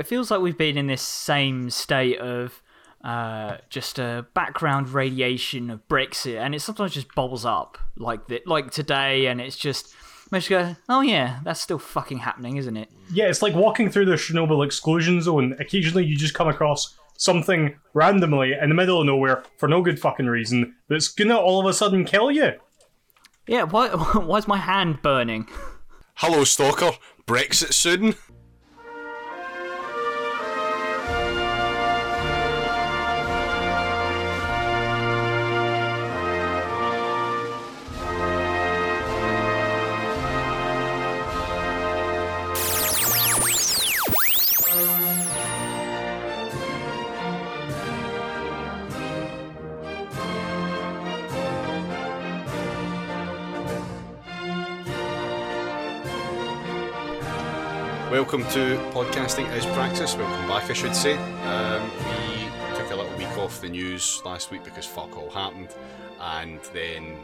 it feels like we've been in this same state of uh, just a background radiation of Brexit, and it sometimes just bubbles up like the, like today, and it's just makes you go, oh yeah, that's still fucking happening, isn't it? Yeah, it's like walking through the Chernobyl exclusion zone. Occasionally, you just come across something randomly in the middle of nowhere for no good fucking reason that's gonna all of a sudden kill you. Yeah, why why's my hand burning? Hello, Stalker. Brexit soon? Welcome to Podcasting as Practice. Welcome back, I should say. Um, we took a little week off the news last week because fuck all happened, and then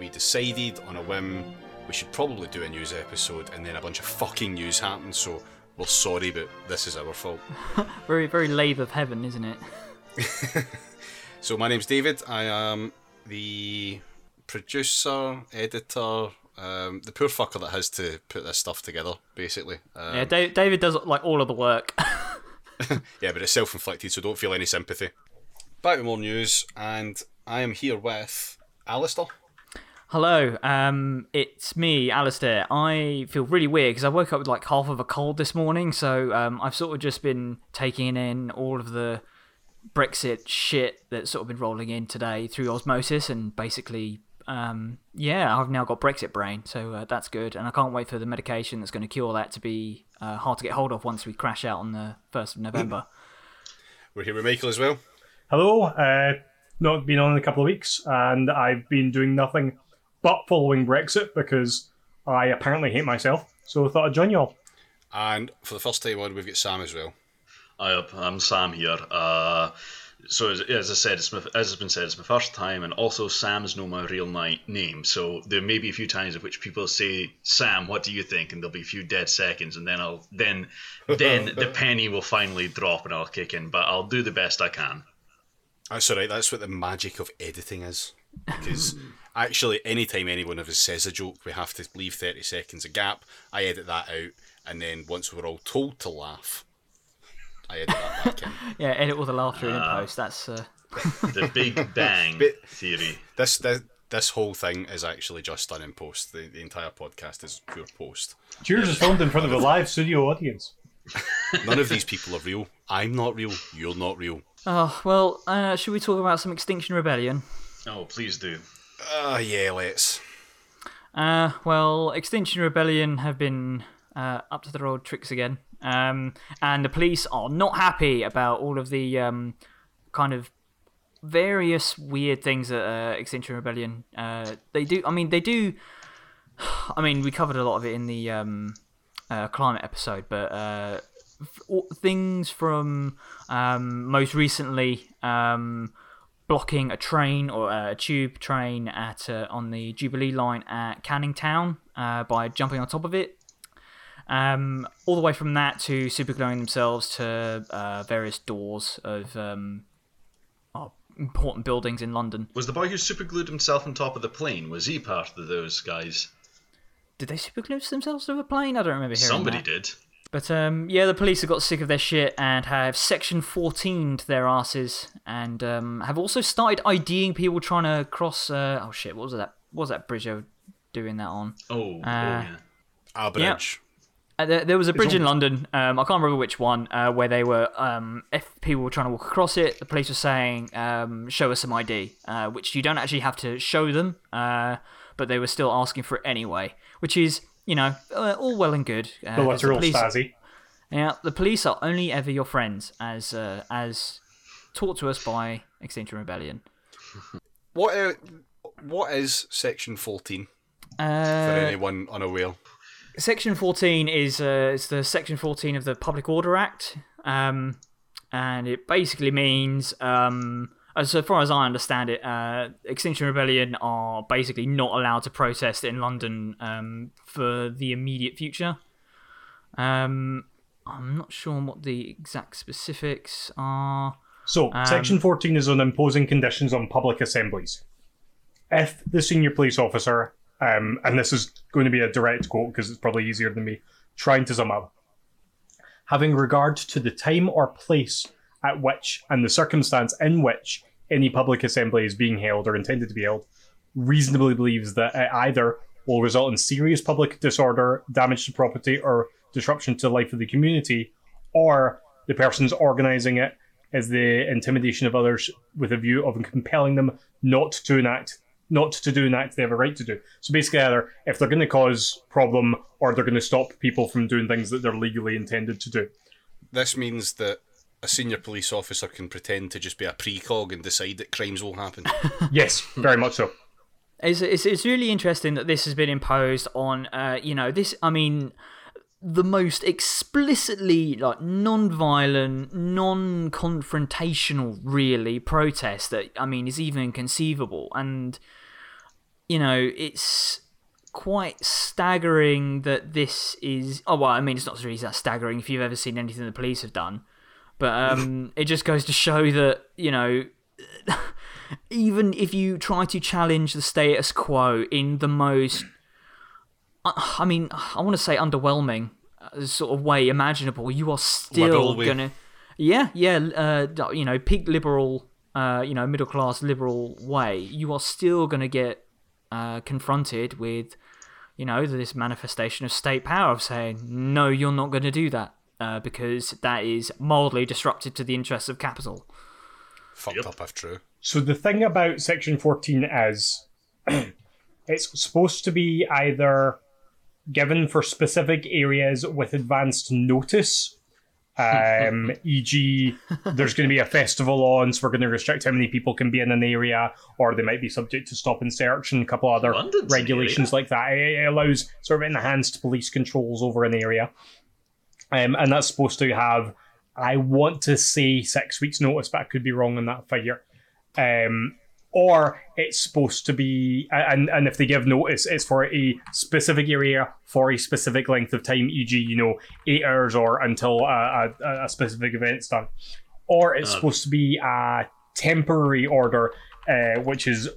we decided on a whim we should probably do a news episode, and then a bunch of fucking news happened, so we're sorry, but this is our fault. very, very lathe of heaven, isn't it? so, my name's David. I am the producer, editor, um, the poor fucker that has to put this stuff together, basically. Um, yeah, Dave, David does like all of the work. yeah, but it's self-inflicted, so don't feel any sympathy. Back with more news, and I am here with Alistair. Hello, um, it's me, Alistair. I feel really weird because I woke up with like half of a cold this morning, so um, I've sort of just been taking in all of the Brexit shit that's sort of been rolling in today through osmosis and basically um, yeah, I've now got Brexit brain, so uh, that's good, and I can't wait for the medication that's going to cure that to be uh, hard to get hold of once we crash out on the first of November. We're here with Michael as well. Hello, uh, not been on in a couple of weeks, and I've been doing nothing but following Brexit because I apparently hate myself. So I thought I'd join you all. And for the first time on, we've got Sam as well. Hi, I'm Sam here. Uh, so as, as I said, my, as has been said, it's my first time, and also Sam's no my real ni- name. So there may be a few times in which people say, "Sam, what do you think?" and there'll be a few dead seconds, and then I'll then then the penny will finally drop, and I'll kick in. But I'll do the best I can. That's all right. That's what the magic of editing is. Because actually, anytime anyone of us says a joke, we have to leave thirty seconds a gap. I edit that out, and then once we're all told to laugh, I edit that back in. yeah, edit all the laughter in uh, post. That's uh... the Big Bang but theory. This, this this whole thing is actually just done in post. The, the entire podcast is pure post. Cheers is filmed in front of a live studio audience. None of these people are real. I'm not real. You're not real. Oh well, uh, should we talk about some Extinction Rebellion? Oh, please do. Uh, yeah, let's. Uh, well, Extinction Rebellion have been uh, up to their old tricks again. Um, and the police are not happy about all of the um, kind of various weird things that uh, Extinction Rebellion uh, they do. I mean, they do. I mean, we covered a lot of it in the um, uh, climate episode, but uh, things from um, most recently um, blocking a train or a tube train at uh, on the Jubilee line at Canning Town uh, by jumping on top of it. Um, all the way from that to supergluing themselves to uh, various doors of um, oh, important buildings in London. Was the boy who superglued himself on top of the plane? Was he part of those guys? Did they superglue themselves to a plane? I don't remember hearing Somebody that. did. But um, yeah, the police have got sick of their shit and have section 14'd their asses and um, have also started IDing people trying to cross. Uh, oh shit, what was that? What was that bridge doing that on? Oh, uh, oh yeah. Our bridge. Uh, there, there, was a bridge in London. Um, I can't remember which one. Uh, where they were, um, if people were trying to walk across it, the police were saying, um, "Show us some ID," uh, which you don't actually have to show them, uh, but they were still asking for it anyway. Which is, you know, uh, all well and good. Uh, well, that's real police, Stasi. Yeah, the police are only ever your friends, as as taught to us by Extinction Rebellion. What what is Section fourteen? for anyone unaware. Section 14 is uh, it's the Section 14 of the Public Order Act, um, and it basically means, um, as far as I understand it, uh, Extinction Rebellion are basically not allowed to protest in London um, for the immediate future. Um, I'm not sure what the exact specifics are. So, Section 14 is on imposing conditions on public assemblies. If the senior police officer, um, and this is going to be a direct quote because it's probably easier than me trying to sum up, having regard to the time or place at which and the circumstance in which any public assembly is being held or intended to be held, reasonably believes that it either will result in serious public disorder, damage to property, or disruption to the life of the community, or the persons organising it is the intimidation of others with a view of compelling them not to enact not to do an act they have a right to do. So basically either if they're gonna cause problem or they're gonna stop people from doing things that they're legally intended to do. This means that a senior police officer can pretend to just be a precog and decide that crimes will happen. Yes, very much so. It's, it's, it's really interesting that this has been imposed on, uh, you know, this, I mean, the most explicitly like non-violent, non-confrontational, really protest that I mean is even conceivable, and you know it's quite staggering that this is. Oh well, I mean it's not really that staggering if you've ever seen anything the police have done, but um, it just goes to show that you know. even if you try to challenge the status quo in the most I mean, I want to say underwhelming uh, sort of way imaginable. You are still gonna, yeah, yeah, uh, you know, peak liberal, uh, you know, middle class liberal way. You are still gonna get uh, confronted with, you know, this manifestation of state power of saying, no, you're not going to do that uh, because that is mildly disruptive to the interests of capital. Fucked up if true. So the thing about Section 14 is it's supposed to be either given for specific areas with advanced notice. Um, e.g., there's going to be a festival on, so we're going to restrict how many people can be in an area, or they might be subject to stop and search and a couple other London's regulations like that. It, allows sort of enhanced police controls over an area. Um, and that's supposed to have, I want to say six weeks' notice, but I could be wrong on that figure. Um, or it's supposed to be, and, and if they give notice, it's for a specific area for a specific length of time, e.g., you know, eight hours or until a, a, a specific event's done. Or it's supposed to be a temporary order, uh, which is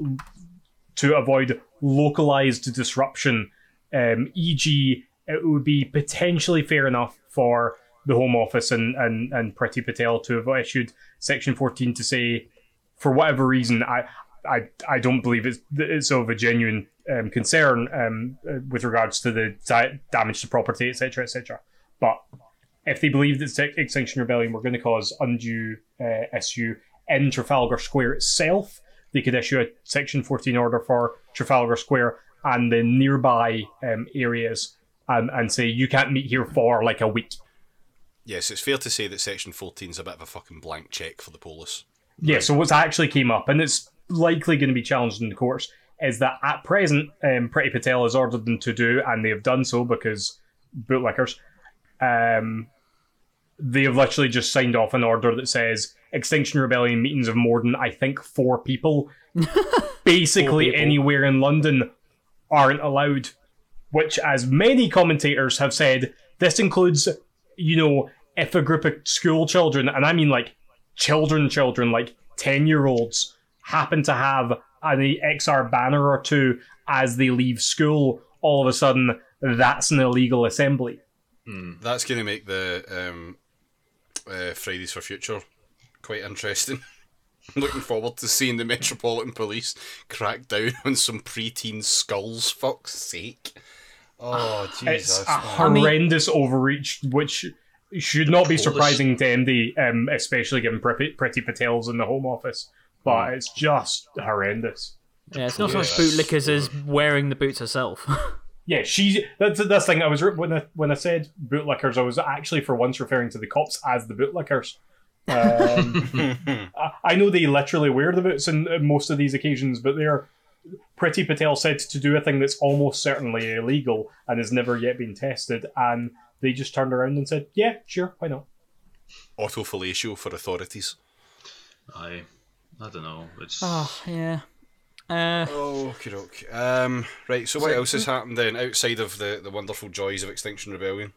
to avoid localized disruption. Um, e.g., it would be potentially fair enough for the Home Office and, and, and Priti Patel to have issued Section 14 to say, for whatever reason, I, I, I don't believe it's, it's of a genuine um, concern um, uh, with regards to the di- damage to property, etc., etc. But if they believe that Ex- Extinction Rebellion were going to cause undue uh, issue in Trafalgar Square itself, they could issue a Section 14 order for Trafalgar Square and the nearby um, areas and, and say you can't meet here for like a week. Yes, it's fair to say that Section 14 is a bit of a fucking blank check for the police. Yeah, so what's actually came up, and it's likely going to be challenged in the courts, is that at present, um, Priti Patel has ordered them to do, and they have done so because bootlickers, um, they have literally just signed off an order that says Extinction Rebellion meetings of more than, I think, four people, basically people. anywhere in London, aren't allowed. Which, as many commentators have said, this includes, you know, if a group of school children, and I mean like children, children, like 10 year olds, happen to have an XR banner or two as they leave school, all of a sudden that's an illegal assembly. That's going to make the um, uh, Fridays for Future quite interesting. Looking forward to seeing the Metropolitan Police crack down on some preteen skulls. Fuck's sake! Oh Jesus! It's a man. mean- horrendous overreach, which should not be surprising to MD, um, especially given Priti, Priti Patel's in the Home Office. But it's just horrendous. Yeah, it's not so much bootlickers as wearing the boots herself. Yeah, she's that's that's the thing. I was when I when I said bootlickers, I was actually for once referring to the cops as the bootlickers. Um, I, I know they literally wear the boots in, in most of these occasions, but they're Priti Patel said to do a thing that's almost certainly illegal and has never yet been tested, and they just turned around and said, "Yeah, sure, why not?" Autofellatio for authorities. I, I don't know. It's oh, yeah. Uh, Oh, okay, Um, right. So what else has happened then outside of the, the wonderful joys of Extinction Rebellion?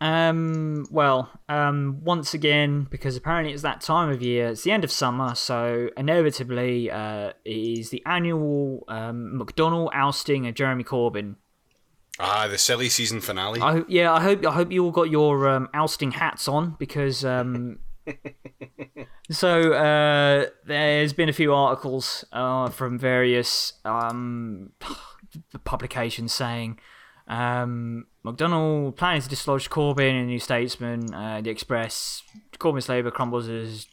Um, well, um, once again, because apparently it's that time of year, it's the end of summer, so inevitably, uh, it is the annual um, McDonnell ousting of Jeremy Corbyn. Ah, the silly season finale. I yeah, I hope I hope you all got your um, ousting hats on because um, so uh, there's been a few articles uh, from various um, publications saying um, McDonnell planning to dislodge Corbyn in the New Statesman, uh, the Express, Corbyn's Labour crumbles as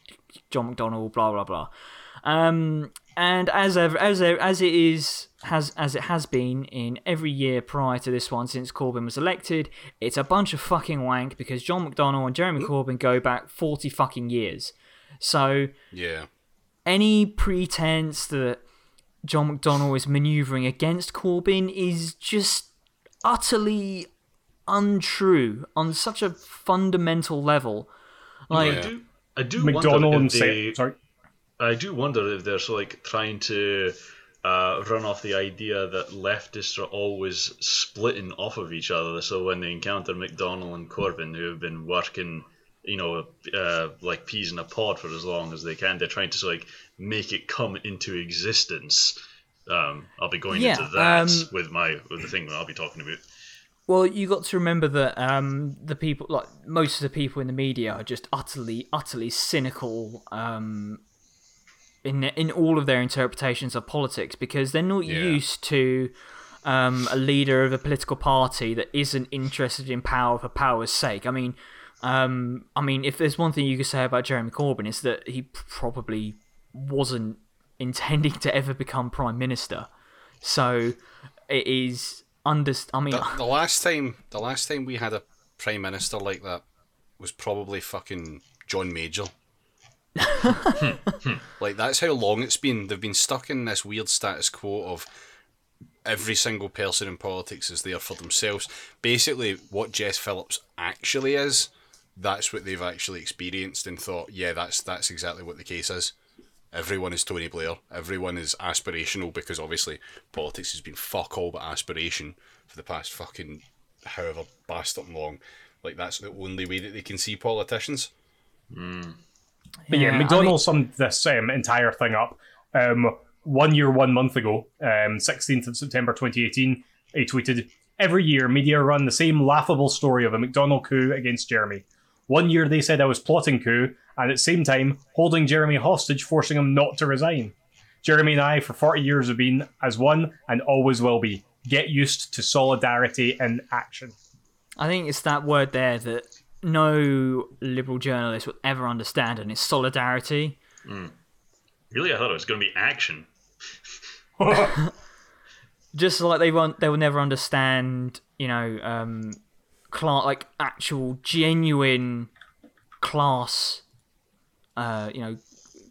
John McDonnell, blah blah blah. Um, and as ever, as ever, as it is has as it has been in every year prior to this one since Corbyn was elected, it's a bunch of fucking wank because John McDonnell and Jeremy Corbyn go back forty fucking years. So yeah. any pretense that John McDonnell is manoeuvring against Corbyn is just utterly untrue on such a fundamental level. Like, I do, I do McDonnell and if they, Sa- sorry. I do wonder if they're so like trying to uh, run off the idea that leftists are always splitting off of each other. So when they encounter McDonnell and Corbyn, who have been working, you know, uh, like peas in a pod for as long as they can, they're trying to so, like make it come into existence. Um, I'll be going Yeah, into that um, with my with the thing that I'll be talking about. Well, you got to remember that um, the people, like most of the people in the media, are just utterly, utterly cynical um, in in all of their interpretations of politics because they're not Yeah. used to um, a leader of a political party that isn't interested in power for power's sake. I mean, um, I mean, if there's one thing you could say about Jeremy Corbyn, is that he probably wasn't intending to ever become prime minister. So it is under. I mean, The, the last time, the last time we had a prime minister like that was probably fucking John Major. Hmm. Hmm. like that's how long it's been. They've been stuck in this weird status quo of every single person in politics is there for themselves. Basically, what Jess Phillips actually is, that's what they've actually experienced and thought, yeah, that's that's exactly what the case is. Everyone is Tony Blair. Everyone is aspirational because obviously politics has been fuck all but aspiration for the past fucking however bastard long. Like that's the only way that they can see politicians. Hmm. But yeah, Yeah, I mean- summed this um, entire thing up. Um, one year, one month ago, um, 16th of September 2018, he tweeted, Every year, media run the same laughable story of a McDonnell coup against Jeremy. One year they said I was plotting coup, and at the same time, holding Jeremy hostage, forcing him not to resign. Jeremy and I, for 40 years, have been as one and always will be. Get used to solidarity in action. I think it's that word there that no liberal journalist will ever understand, and it's solidarity. Really, I thought it was going to be action. Just like they won't, they will never understand, you know, um, class like actual genuine class, uh, you know,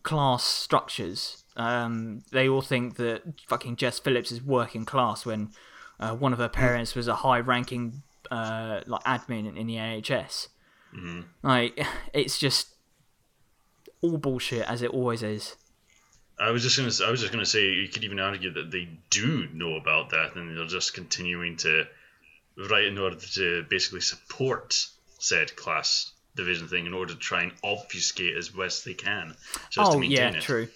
class structures. Um, they all think that fucking Jess Phillips is working class when uh, one of her parents was a high-ranking uh, like admin in, in the NHS. Mm-hmm. Like it's just all bullshit as it always is. I was just gonna. I was just gonna say you could even argue that they do know about that, and they're just continuing to write in order to basically support said class division thing in order to try and obfuscate as best they can, just to oh maintain yeah, it. true.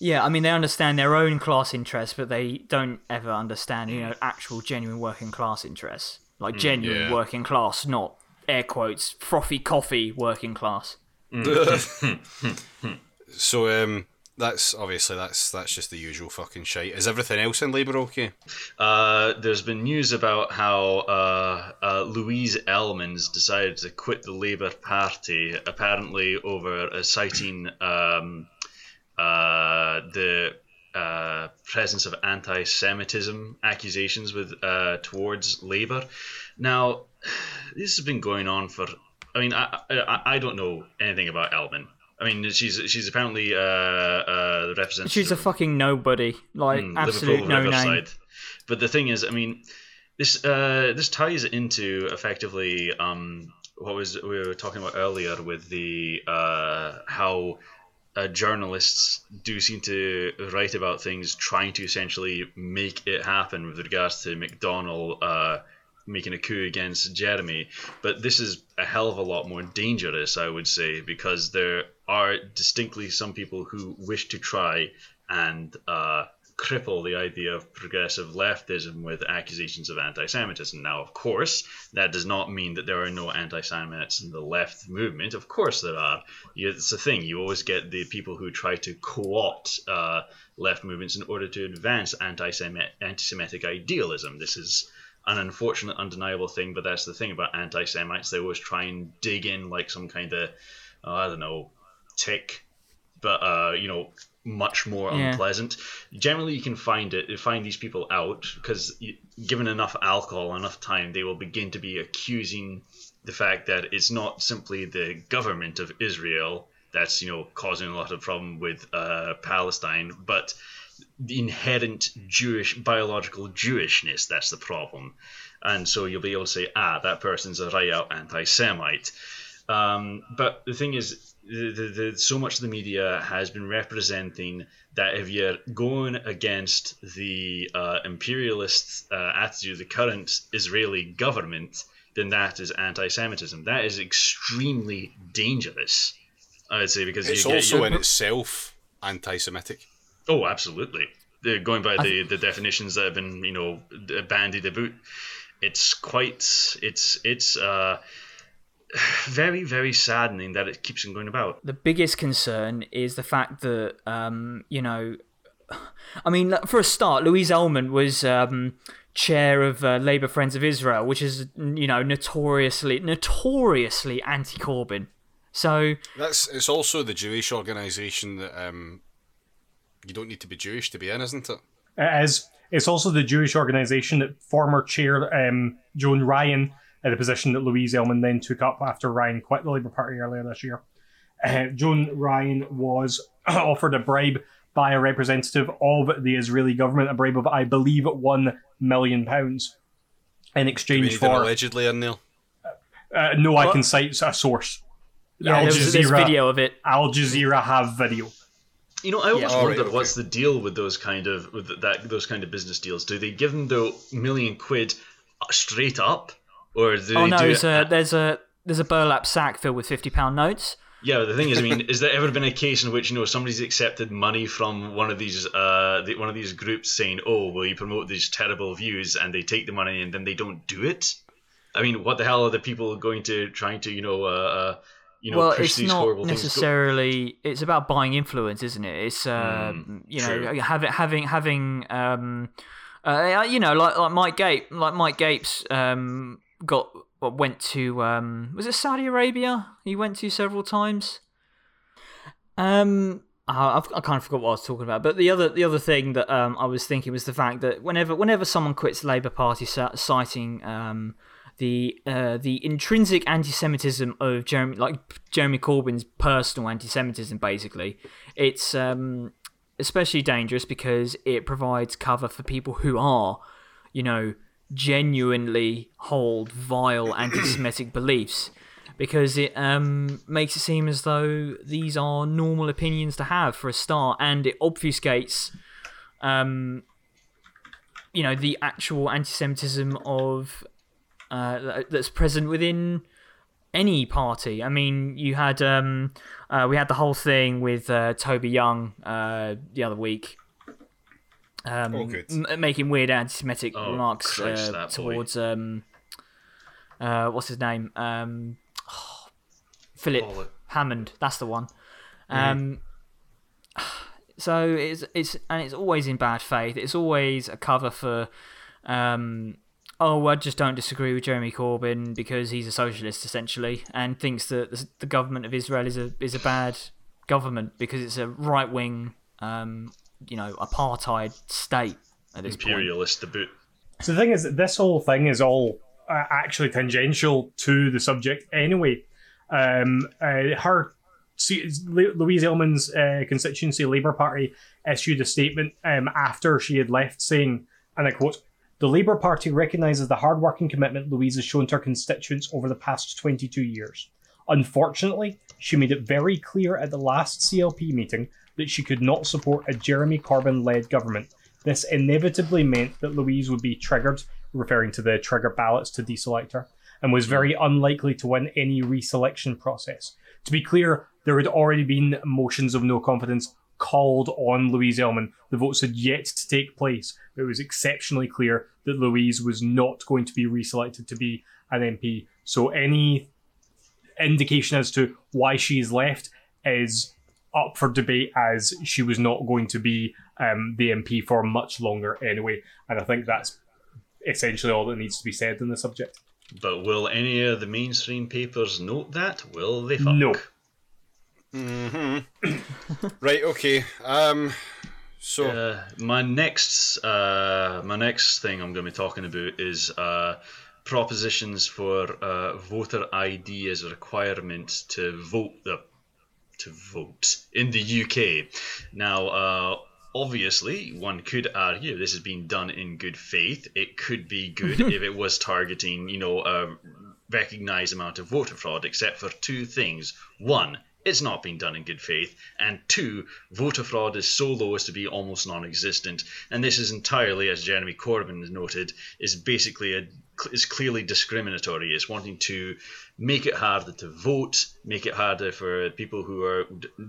Yeah, I mean they understand their own class interests, but they don't ever understand, you know, actual genuine working class interests, like mm, genuine yeah. working class, not air quotes frothy coffee working class. So um, that's obviously that's that's just the usual fucking shite. Is everything else in Labour okay? Uh, there's been news about how uh, uh, Louise Ellman's decided to quit the Labour Party, apparently over uh, citing um, uh, the uh, presence of anti-Semitism accusations with uh, towards Labour. Now, this has been going on for. I mean, I, I, I don't know anything about Ellman. I mean, she's she's apparently uh, uh, the representative. She's a fucking nobody, like Mm, absolute no name. But the thing is, I mean, this uh, this ties into effectively um, what was we were talking about earlier with the uh, how uh, journalists do seem to write about things trying to essentially make it happen with regards to McDonnell uh, making a coup against Jeremy. But this is a hell of a lot more dangerous, I would say, because there are distinctly some people who wish to try and uh, cripple the idea of progressive leftism with accusations of anti Semitism. Now, of course, that does not mean that there are no anti Semites in the left movement. Of course, there are. It's a thing. You always get the people who try to co opt uh, left movements in order to advance anti Semitic idealism. This is an unfortunate, undeniable thing, but that's the thing about anti Semites. They always try and dig in like some kind of, oh, I don't know, tick, but, uh, you know, much more Yeah. unpleasant. Generally, you can find it, find these people out because given enough alcohol, enough time, they will begin to be accusing the fact that it's not simply the government of Israel that's you know causing a lot of problem with uh, Palestine, but the inherent Jewish biological Jewishness that's the problem. And so you'll be able to say, ah, that person's a right out anti-Semite. Um, but the thing is, the, the, the, so much of the media has been representing that if you're going against the uh, imperialist uh, attitude of the current Israeli government, then that is anti-Semitism. That is extremely dangerous, I'd say, because It's you get, also in itself anti-Semitic. Oh, absolutely. The, going by the, the definitions that have been, you know, bandied about, it's quite, it's, it's uh, very, very saddening that it keeps on going about. the biggest concern is the fact that um, you know, I mean, for a start, Louise Ellman was um, chair of uh, Labour Friends of Israel, which is you know notoriously notoriously anti-Corbyn. So That's it's also the Jewish organisation that um, you don't need to be Jewish to be in, isn't it? It is. It's also the Jewish organisation that former chair um, Joan Ryan, uh, the position that Louise Ellman then took up after Ryan quit the Labour Party earlier this year. Uh, Joan Ryan was offered a bribe by a representative of the Israeli government, a bribe of, I believe, one million pounds in exchange for. allegedly in there. Uh, no, I can cite a source. yeah, Al there's, there's Jazeera- video of it. Al Jazeera have video. You know, I always wonder right, wondered okay. what's the deal with those kind of with that those kind of business deals. Do they give them the million quid straight up, or do Oh they no, do there's it a there's a there's a burlap sack filled with fifty pound notes. Yeah, but the thing is, I mean, is there ever been a case in which you know somebody's accepted money from one of these uh the, one of these groups saying, "Oh, will you promote these terrible views?" and they take the money and then they don't do it? I mean, what the hell are the people going to trying to you know uh, uh you know well, push it's these not horrible things? Go- necessarily. It's about buying influence, isn't it? It's uh, Mm, you know true. having having having um, uh, you know like like Mike Gape like Mike Gapes um got went to um was it Saudi Arabia? He went to several times. Um. I I've, I kind of forgot what I was talking about, but the other the other thing that um, I was thinking was the fact that whenever whenever someone quits the Labour Party, citing um, the uh, the intrinsic anti-Semitism of Jeremy, like Jeremy Corbyn's personal anti-Semitism, basically, it's um, especially dangerous because it provides cover for people who are, you know, genuinely hold vile anti-Semitic beliefs. Because it um, makes it seem as though these are normal opinions to have for a start, and it obfuscates um, you know the actual anti-Semitism of uh, that's present within any party. I mean, you had um, uh, we had the whole thing with uh, Toby Young uh, the other week. Um, Oh, good. m- making weird anti-Semitic Oh, remarks Christ, uh, towards um, uh, what's his name? Um, Philip Bollock. Hammond. That's the one. Um, so it's it's and it's always in bad faith. It's always a cover for, um, oh, I just don't disagree with Jeremy Corbyn because he's a socialist essentially, and thinks that the, the government of Israel is a is a bad government because it's a right wing, um, you know, apartheid state at this point. imperialist to boot. So the thing is, that this whole thing is all uh, actually tangential to the subject anyway. Um, uh, her Louise Ellman's uh, constituency Labour Party issued a statement um, after she had left, saying, and I quote. The Labour Party recognises the hard-working commitment Louise has shown to her constituents over the past 22 years. Unfortunately, she made it very clear at the last CLP meeting that she could not support a Jeremy Corbyn led government. This inevitably meant that Louise would be triggered referring to the trigger ballots to deselect her, and was very unlikely to win any reselection process. To be clear, there had already been motions of no confidence called on Louise Ellman. The votes had yet to take place, but it was exceptionally clear that Louise was not going to be reselected to be an MP. So any indication as to why she's left is up for debate as she was not going to be um, the MP for much longer anyway. And I think that's essentially all that needs to be said on the subject. But will any of the mainstream papers note that? Will they fuck? No. Right, okay. Um, so, Uh, my next, uh, my next thing I'm going to be talking about is uh, propositions for uh, voter ID as a requirement to vote. the to vote in the UK. Now, uh, obviously, one could argue this has been done in good faith. It could be good if it was targeting, you know, a recognized amount of voter fraud, except for two things. One, it's not been done in good faith, and two, voter fraud is so low as to be almost non-existent. And this is entirely, as Jeremy Corbyn noted, is basically a is clearly discriminatory. It's wanting to make it harder to vote, make it harder for people who are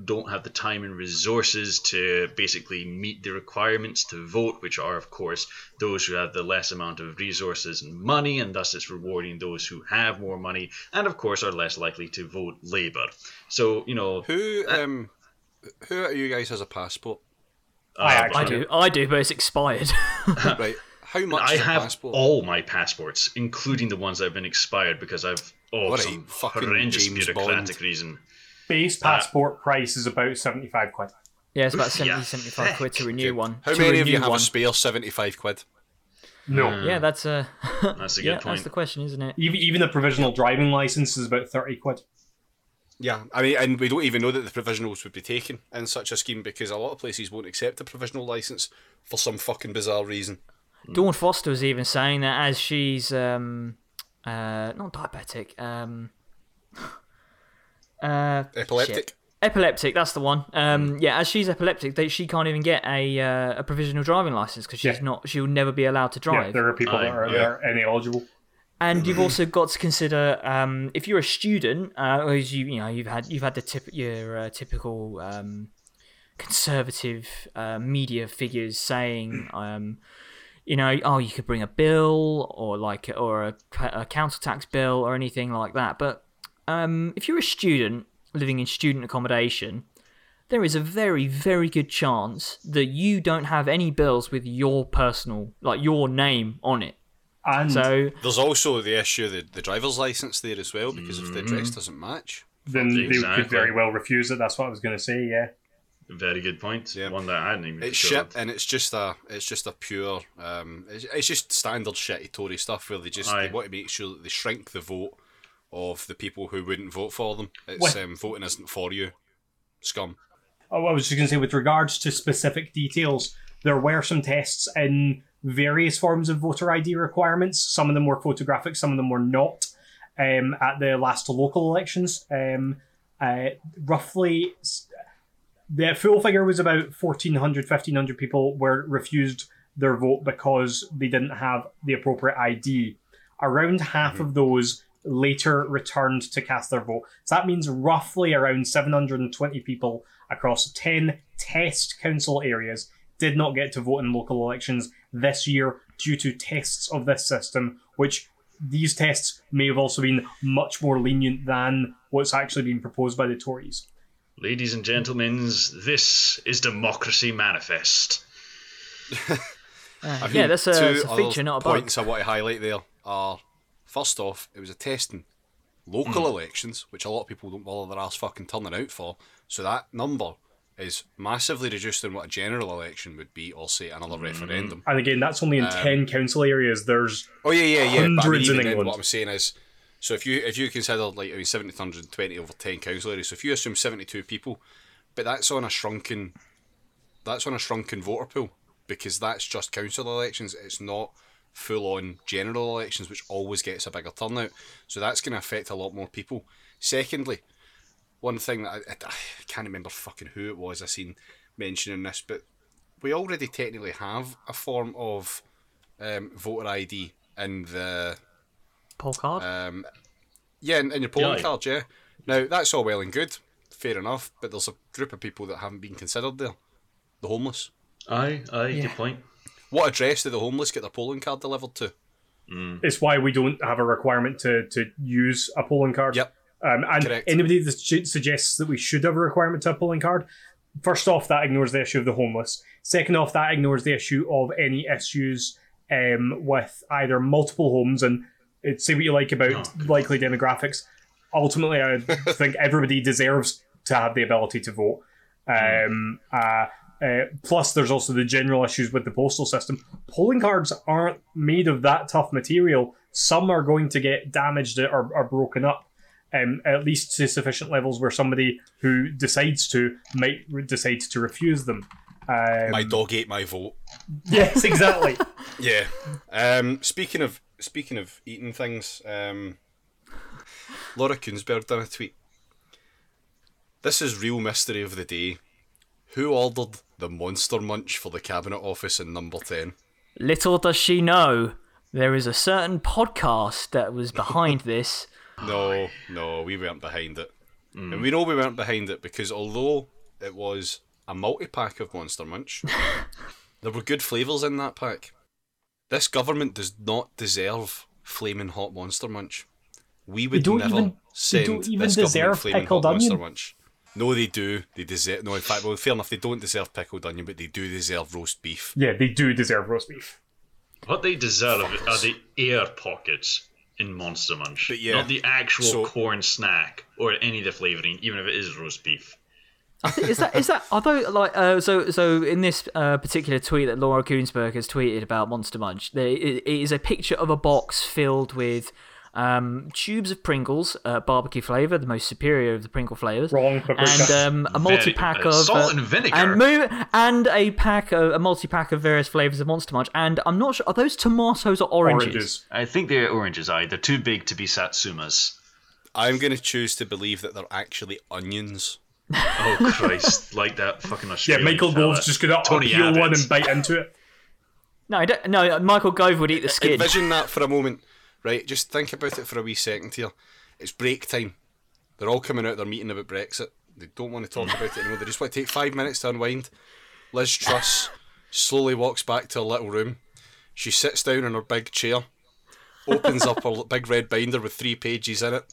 don't have the time and resources to basically meet the requirements to vote, which are of course those who have the less amount of resources and money, and thus it's rewarding those who have more money, and of course are less likely to vote Labour. So you know, who um, who are you guys has a passport? I uh, actually I do, I do, but it's expired. right, how much I have passport? all my passports, including the ones that have been expired because I've oh What a some fucking horrendous James bureaucratic Bond. reason. Base uh, passport price is about 75 quid. yeah, it's about 70, Yeah, 75 quid to renew one. How to many of renew you have one. a spare seventy-five quid? No. Hmm. Yeah, that's a That's a good yeah, point. that's the question, isn't it? Even, even a provisional driving license is about 30 quid. Yeah, I mean, and we don't even know that the provisionals would be taken in such a scheme because a lot of places won't accept a provisional license for some fucking bizarre reason. Dawn Foster was even saying that as she's um uh not diabetic um uh Epileptic. shit. epileptic that's the one um yeah as she's epileptic they, she can't even get a uh, a provisional driving license because she's Yeah. not she'll never be allowed to Yeah, drive there are people that are, that yeah. are ineligible. and you've also got to consider um, if you're a student, uh, as you you know you've had you've had the tip, your uh, typical um, conservative uh, media figures saying, um, you know, oh you could bring a bill or like or a, a council tax bill or anything like that. But um, if you're a student living in student accommodation, there is a very very good chance that you don't have any bills with your personal like your name on it. And So There's also the issue of the, the driver's license there as well because if the address doesn't match, then they could very well refuse it. That's what I was going to say, yeah. Very good point. Yeah. One that I hadn't even it's considered. shit and it's just a it's just a pure um it's, it's just standard shitty Tory stuff where they just Aye. they want to make sure that they shrink the vote of the people who wouldn't vote for them. It's um, voting isn't for you, scum. Oh, I was just going to say, with regards to specific details, there were some tests in various forms of voter ID requirements. Some of them were photographic, some of them were not. Um, at the last local elections, um, uh, roughly, s- the full figure was about 1,400, 1,500 people were refused their vote because they didn't have the appropriate ID. Around half of those later returned to cast their vote. So that means roughly around 720 people across 10 test council areas did not get to vote in local elections this year due to tests of this system, which these tests may have also been much more lenient than what's actually being proposed by the Tories. Ladies and gentlemen, this is Democracy Manifest. Uh, yeah, that's a, two it's a other feature, not a bug. points I want to highlight there are first off, it was a testing local hmm. elections, which a lot of people don't bother their ass fucking turning out for. So that number is massively reduced than what a general election would be, or say another hmm. referendum. And again, that's only in um, 10 council areas. There's Oh yeah, yeah, yeah. But I mean, Hundreds in even then, England. what I'm saying is, so if you if you consider like I mean, seventy hundred twenty over ten council areas, so if you assume seventy two people, but that's on a shrunken, that's on a shrunken voter pool because that's just council elections. It's not full on general elections, which always gets a bigger turnout. So that's going to affect a lot more people. Secondly, one thing that I, I, I can't remember fucking who it was I seen mentioning this, but we already technically have a form of um, voter ID in the Poll card. um, yeah, and, in your polling Yeah. card, yeah. Now that's all well and good, fair enough, but there's a group of people that haven't been considered there, the homeless. Aye, aye, Yeah. good point. What address do the homeless get their polling card delivered to? It's why we don't have a requirement to, to use a polling card. Yep. Um, and Correct. anybody that su- suggests that we should have a requirement to a polling card, first off, that ignores the issue of the homeless. Second off, that ignores the issue of any issues um, with either multiple homes and uh, say what you like about Oh, likely demographics. Ultimately, I think everybody deserves to have the ability to vote. Um, uh, uh, plus, there's also the general issues with the postal system. Polling cards aren't made of that tough material. Some are going to get damaged or, or broken up, um, at least to sufficient levels where somebody who decides to might re- decide to refuse them. Um, My dog ate my vote. yes, exactly. Yeah. Um, speaking of speaking of eating things, um, Laura Kuenssberg done a tweet. This is real mystery of the day. Who ordered the Monster Munch for the Cabinet Office in Number Ten? Little does she know, there is a certain podcast that was behind this. No, no, we weren't behind it, and we know we weren't behind it because although it was a multi pack of Monster Munch, there were good flavours in that pack. This government does not deserve flaming hot Monster Munch. We would don't never even- they send don't even this government deserve flaming pickled hot Monster onion. Munch. No, they do. They deserve. No, in fact, well, fair enough. They don't deserve pickled onion, but they do deserve roast beef. yeah, they do deserve roast beef. What they deserve are the air pockets in Monster Munch, But yeah, not the actual so- corn snack or any of the flavouring, even if it is roast beef. I think is that is that although like uh, so so in this uh, particular tweet that Laura Kuenssberg has tweeted about Monster Munch, there it it is a picture of a box filled with um, tubes of Pringles, uh, barbecue flavour, the most superior of the Pringle flavours. Wrong, and um, a multi pack of salt uh, and vinegar. and mo- and a pack of, a multi pack of various flavors of Monster Munch. And I'm not sure are those tomatoes or oranges? Oranges. I think they're oranges, aye. They're too big to be satsumas. I'm going to choose to believe that they're actually onions. Oh Christ! like that fucking a shit. Yeah, Michael fella. Gove's just going to Tony peel one Abbott. and bite into it. No, I don't, no. Michael Gove would eat the skin. Envision that for a moment, right? Just think about it for a wee second here. It's break time. They're all coming out. They're meeting about Brexit. They don't want to talk about it anymore. They just want to take five minutes to unwind. Liz Truss slowly walks back to her little room. She sits down in her big chair, opens up her big red binder with three pages in it,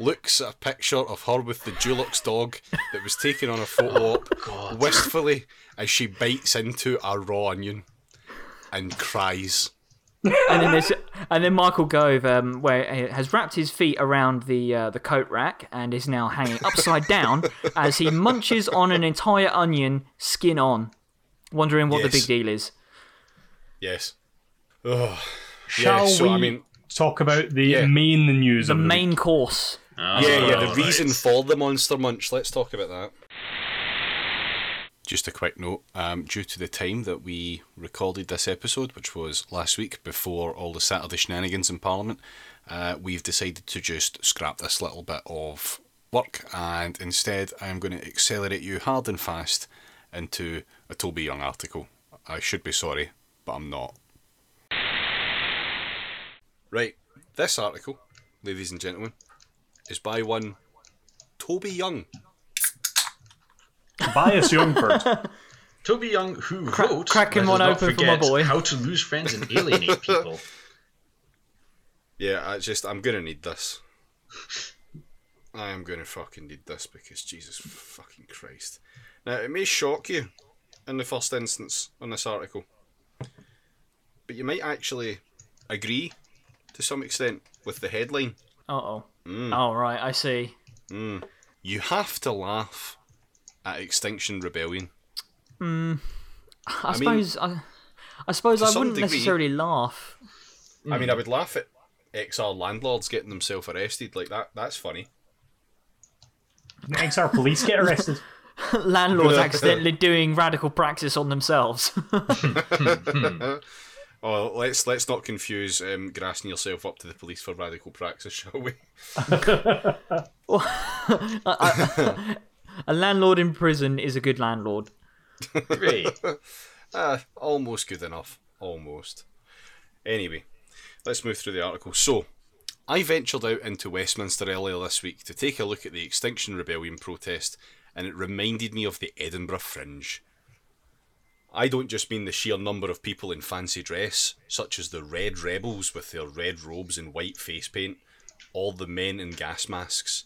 looks at a picture of her with the Dulux dog that was taken on a photo op, wistfully as she bites into a raw onion and cries. and then there's and then Michael Gove, um, where has wrapped his feet around the uh, the coat rack and is now hanging upside down as he munches on an entire onion, skin on, wondering what the big deal is. Yes. Ugh. Shall so, we I mean, talk about the Yeah. main news The of the main week? course. Ah, yeah, yeah, the right. reason for the Monster Munch. Let's talk about that. Just a quick note um, due to the time that we recorded this episode, which was last week before all the Saturday shenanigans in Parliament, uh, we've decided to just scrap this little bit of work and instead I am going to accelerate you hard and fast into a Toby Young article. I should be sorry, but I'm not. Right, this article, ladies and gentlemen, is by one Toby Young. Bias Youngford. Toby Young, who wrote cracking let one open for my boy. How to Lose Friends and Alienate People. Yeah, I just I'm gonna need this. I am gonna fucking need this because Jesus fucking Christ. Now it may shock you in the first instance on this article, but you might actually agree to some extent with the headline. Uh oh. Mm. Oh right, I see. Mm. You have to laugh at Extinction Rebellion. Mm. I, mean, suppose I, I suppose I wouldn't degree- necessarily laugh. I mean, mm. I would laugh at XR landlords getting themselves arrested like that. That's funny. XR police get arrested. Landlords accidentally doing radical praxis on themselves. Oh, let's let's not confuse um, grassing yourself up to the police for radical praxis, shall we? a landlord in prison is a good landlord. Great. Uh, almost good enough. Almost. Anyway, let's move through the article. So, I ventured out into Westminster earlier this week to take a look at the Extinction Rebellion protest, and it reminded me of the Edinburgh Fringe. I don't just mean the sheer number of people in fancy dress, such as the Red Rebels with their red robes and white face paint, all the men in gas masks.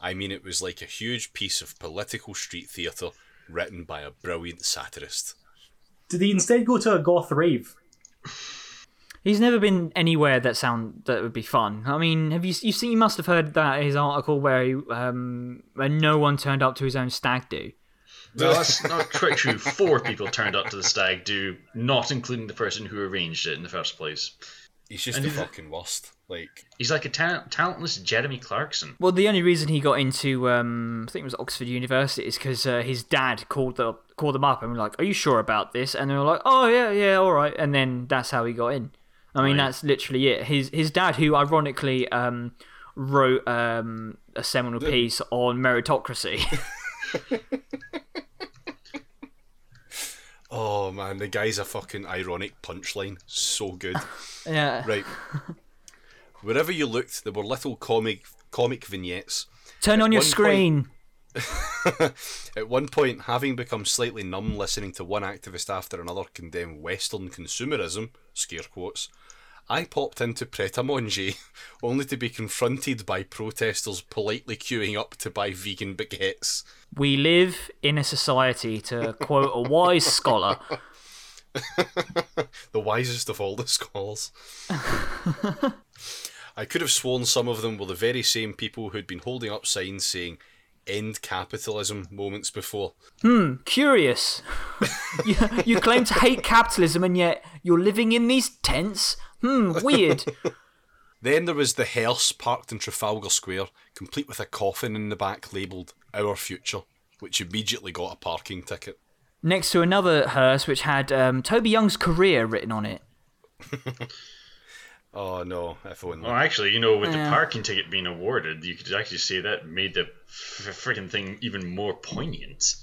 I mean it was like a huge piece of political street theatre written by a brilliant satirist. Did he instead go to a goth rave? He's never been anywhere that sound that would be fun. I mean, have you you seen? You must have heard that his article where he, um where no one turned up to his own stag do. Well, that's not quite true. Four people turned up to the stag do, not including the person who arranged it in the first place. He's just And the he's- fucking worst. Like, He's like a ta- talentless Jeremy Clarkson. Well, the only reason he got into, um, I think it was Oxford University, is because uh, his dad called the called them up and were like, "Are you sure about this?" And they were like, "Oh yeah, yeah, all right." And then that's how he got in. I mean, Right. that's literally it. His his dad, who ironically um, wrote um, a seminal piece on meritocracy. oh man, the guy's a fucking ironic punchline. So good. yeah. Right. Wherever you looked, there were little comic comic vignettes. Turn on your one point- screen. At one point, having become slightly numb listening to one activist after another condemn Western consumerism, scare quotes, I popped into Pret a Manger, only to be confronted by protesters politely queuing up to buy vegan baguettes. We live in a society, to quote a wise scholar. The wisest of all the scholars. I could have sworn some of them were the very same people who'd been holding up signs saying, End capitalism moments before. Hmm, curious. you, you claim to hate capitalism and yet you're living in these tents? Hmm, weird. Then there was the hearse parked in Trafalgar Square, complete with a coffin in the back labelled Our Future, which immediately got a parking ticket. Next to another hearse which had um, Toby Young's career written on it. Oh no, if only. Well, actually, you know, with Yeah. the parking ticket being awarded, you could actually say that made the f- freaking thing even more poignant.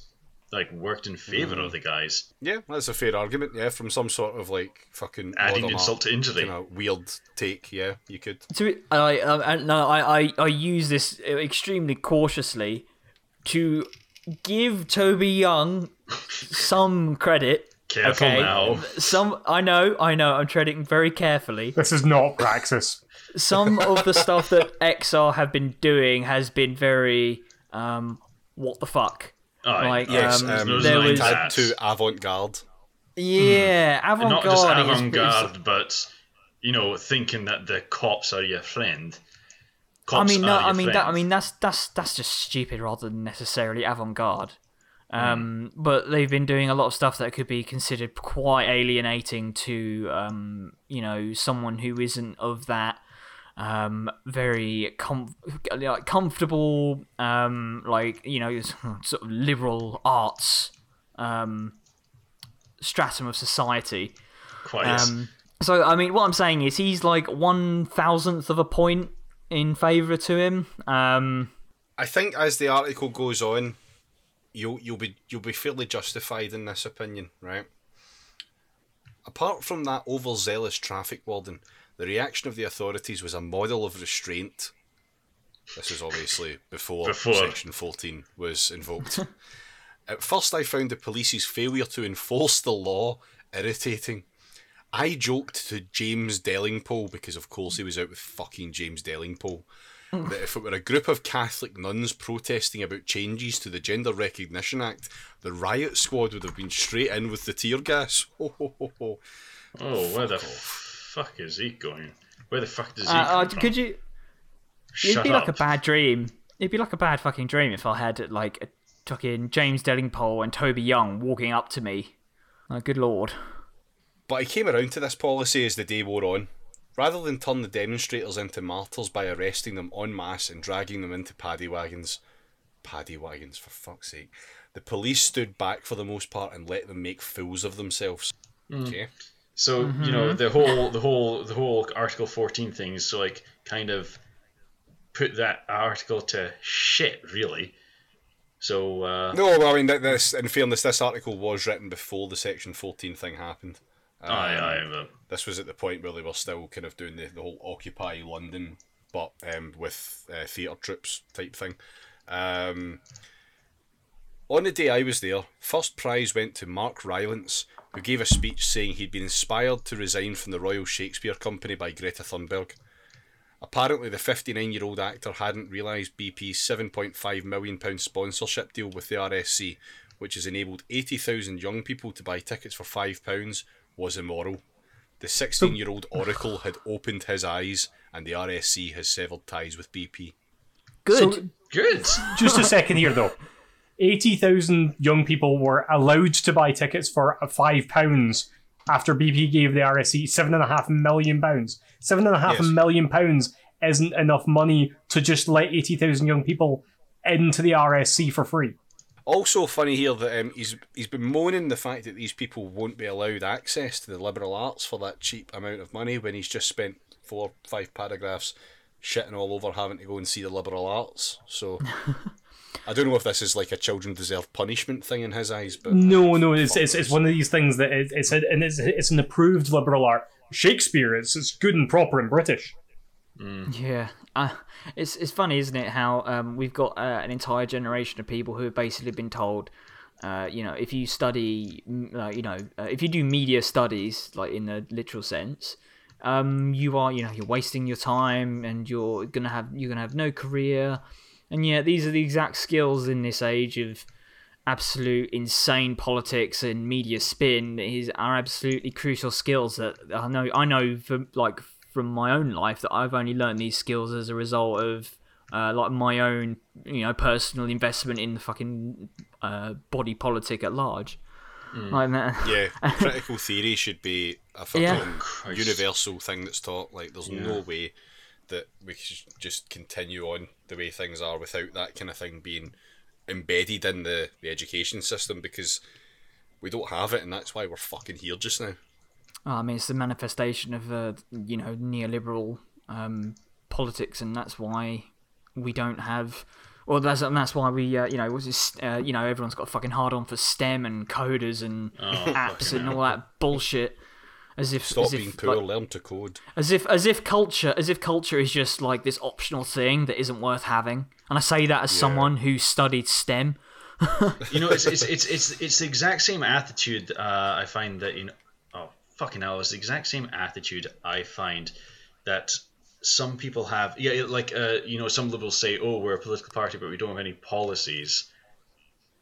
Like, worked in favor mm. of the guys. Yeah, that's a fair argument, yeah, from some sort of like fucking Adding insult to injury. Kind of weird take, yeah, you could. To I, I, I no, I, I, I use this uh, extremely cautiously to give Toby Young some credit. Careful okay, now. some I know, I know. I'm treading very carefully. This is not Praxis. some of the stuff that XR have been doing has been very um what the fuck. Aye. Like Yes, um, um, those there was tabs. Tied to avant garde. yeah, avant garde. Not just avant-garde, but, you know, thinking that the cops are your friend. I Cops mean, no, I mean that. I mean that's that's that's just stupid rather than necessarily avant garde. Hmm. Um, But they've been doing a lot of stuff that could be considered quite alienating to, um, you know, someone who isn't of that um, very com- like comfortable, um, like you know, sort of liberal arts um, stratum of society. Quite. Um, so I mean, what I'm saying is he's like one thousandth of a point in favour to him. Um, I think as the article goes on, you'll you'll be you'll be fairly justified in this opinion, right? Apart from that overzealous traffic warden, the reaction of the authorities was a model of restraint. This is obviously before, Before. Section 14 was invoked. At first, I found the police's failure to enforce the law irritating. I joked to James Delingpole, because of course he was out with fucking James Delingpole, that if it were a group of Catholic nuns protesting about changes to the Gender Recognition Act, the riot squad would have been straight in with the tear gas. Ho, ho, ho, ho. oh, where the fuck is he going? Where the fuck does he uh, uh, could you? Shut It'd be up. like a bad dream. It'd be like a bad fucking dream if I had like a fucking James Delingpole and Toby Young walking up to me. Oh, good lord. But I came around to this policy as the day wore on. Rather than turn the demonstrators into martyrs by arresting them en masse and dragging them into paddy wagons, paddy wagons for fuck's sake, the police stood back for the most part and let them make fools of themselves. Okay. So you know the whole the whole the whole Article 14 thing is so like kind of put that article to shit really. So uh, No, well, I mean, th- this in fairness, this article was written before the Section 14 thing happened. Aye, Um, aye, but This was at the point where they were still kind of doing the, the whole Occupy London, but um, with uh, theatre troops type thing. Um, on the day I was there, first prize went to Mark Rylance, who gave a speech saying he'd been inspired to resign from the Royal Shakespeare Company by Greta Thunberg. Apparently, the 59 year old actor hadn't realised BP's £7.5 million sponsorship deal with the RSC, which has enabled 80,000 young people to buy tickets for £5, was immoral. The 16 year old Oracle had opened his eyes, and the RSC has severed ties with BP. Good. So, good. just a second here, though. 80,000 young people were allowed to buy tickets for £5 after BP gave the RSC £7.5 million. £7.5 Yes. million pounds isn't enough money to just let 80,000 young people into the RSC for free. Also funny here that um, he's he's been moaning the fact that these people won't be allowed access to the liberal arts for that cheap amount of money when he's just spent four five paragraphs shitting all over having to go and see the liberal arts. So I don't know if this is like a children deserve punishment thing in his eyes, but No, no, it's, it's, it's one of these things that it, it's, a, and it's, it's an approved liberal art. Shakespeare is it's good and proper and British. Yeah, uh, it's it's funny, isn't it? How um, we've got uh, an entire generation of people who have basically been told, uh, you know, if you study, mm, you know, uh, if you do media studies, like in the literal sense, um, you are, you know, you're wasting your time and you're gonna have you're gonna have no career, and yet these are the exact skills in this age of absolute insane politics and media spin is are absolutely crucial skills that I know I know from like from my own life that I've only learned these skills as a result of uh, like my own you know personal investment in the fucking uh, body politic at large. Like that. yeah, critical theory should be a fucking Yeah. Universal thing that's taught. Like, there's no way that we should just continue on the way things are without that kind of thing being embedded in the, the education system because we don't have it, and that's why we're fucking here just now. Oh, I mean, it's the manifestation of uh, you know neoliberal um, politics, and that's why we don't have. Well, that's and that's why we, uh, you know, was this, uh, you know, everyone's got a fucking hard on for STEM and coders and apps fucking and all that bullshit. As if, Stop as being if, poor, like, learn to code. as if, as if culture, as if culture is just like this optional thing that isn't worth having. And I say that as someone who studied STEM. you know, it's it's it's it's it's the exact same attitude. Uh, I find that in oh fucking hell, it's the exact same attitude I find that some people have. Yeah, like uh, you know, some liberals say, "Oh, we're a political party, but we don't have any policies."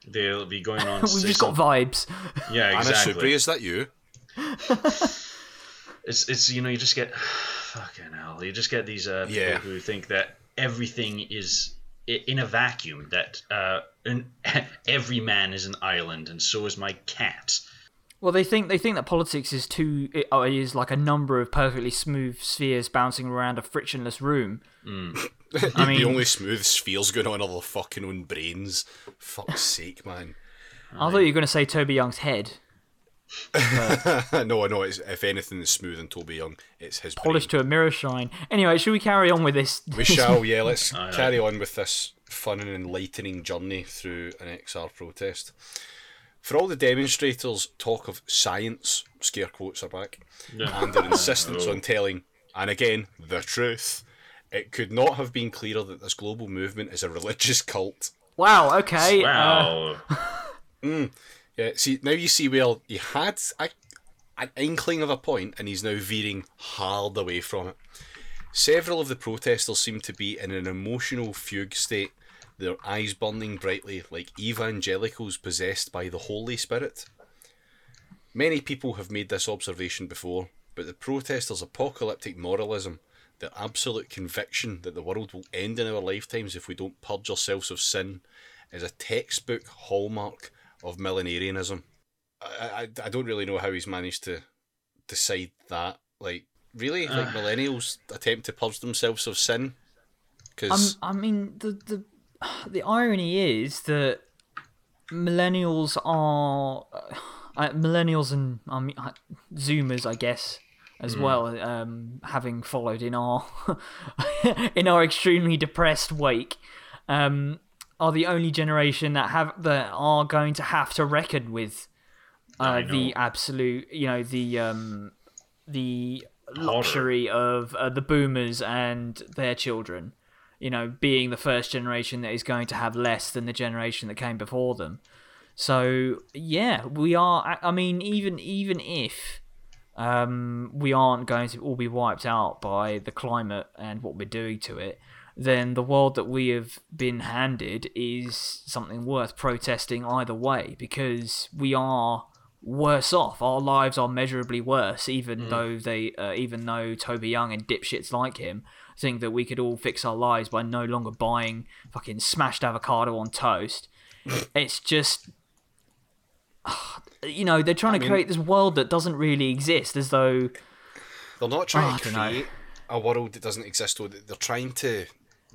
They'll be going on. to We've say just got vibes. yeah, Anna exactly. Supri, is that you? It's it's you know you just get fucking hell. You just get these uh, people Yeah. who think that everything is in a vacuum. That uh, an, every man is an island, and so is my cat. Well, they think they think that politics is too it, uh, is like a number of perfectly smooth spheres bouncing around a frictionless room. I mean, the only smooth spheres going on are their fucking own brains. Fuck's sake, man. I thought you were going to say Toby Young's head, no, no, it's, if anything is smooth in Toby Young, it's his polished brain. to a mirror shine. Anyway, should we carry on with this? We shall, yeah, let's Aye, aye. carry on with this fun and enlightening journey through an XR protest. For all the demonstrators' talk of science, scare quotes are back, and their insistence on telling, and again, the truth, it could not have been clearer that this global movement is a religious cult. Wow. Okay. uh, Wow. Yeah, see, now you see where he had a, an inkling of a point and he's now veering hard away from it. Several of the protesters seem to be in an emotional fugue state, their eyes burning brightly like evangelicals possessed by the Holy Spirit. Many people have made this observation before, but the protesters' apocalyptic moralism, their absolute conviction that the world will end in our lifetimes if we don't purge ourselves of sin, is a textbook hallmark of millenarianism. I, I, I don't really know how he's managed to decide that. Like, really? Like, millennials attempt to purge themselves of sin? um, Because, I mean, the the the irony is that millennials are uh, millennials and uh, Zoomers, I guess, as well. Um, having followed in our in our extremely depressed wake, um, are the only generation that have that are going to have to reckon with uh, the absolute, you know, the um, the luxury of uh, the boomers and their children, you know, being the first generation that is going to have less than the generation that came before them. So yeah, we are. I- mean, even even if um, we aren't going to all be wiped out by the climate and what we're doing to it, then the world that we have been handed is something worth protesting either way because we are worse off. Our lives are measurably worse, even though they, uh, even though Toby Young and dipshits like him think that we could all fix our lives by no longer buying fucking smashed avocado on toast. it's just you know they're trying to mean- create this world that doesn't really exist as though They're not Oh, trying ah, I to create a world that doesn't exist. Though they're trying to,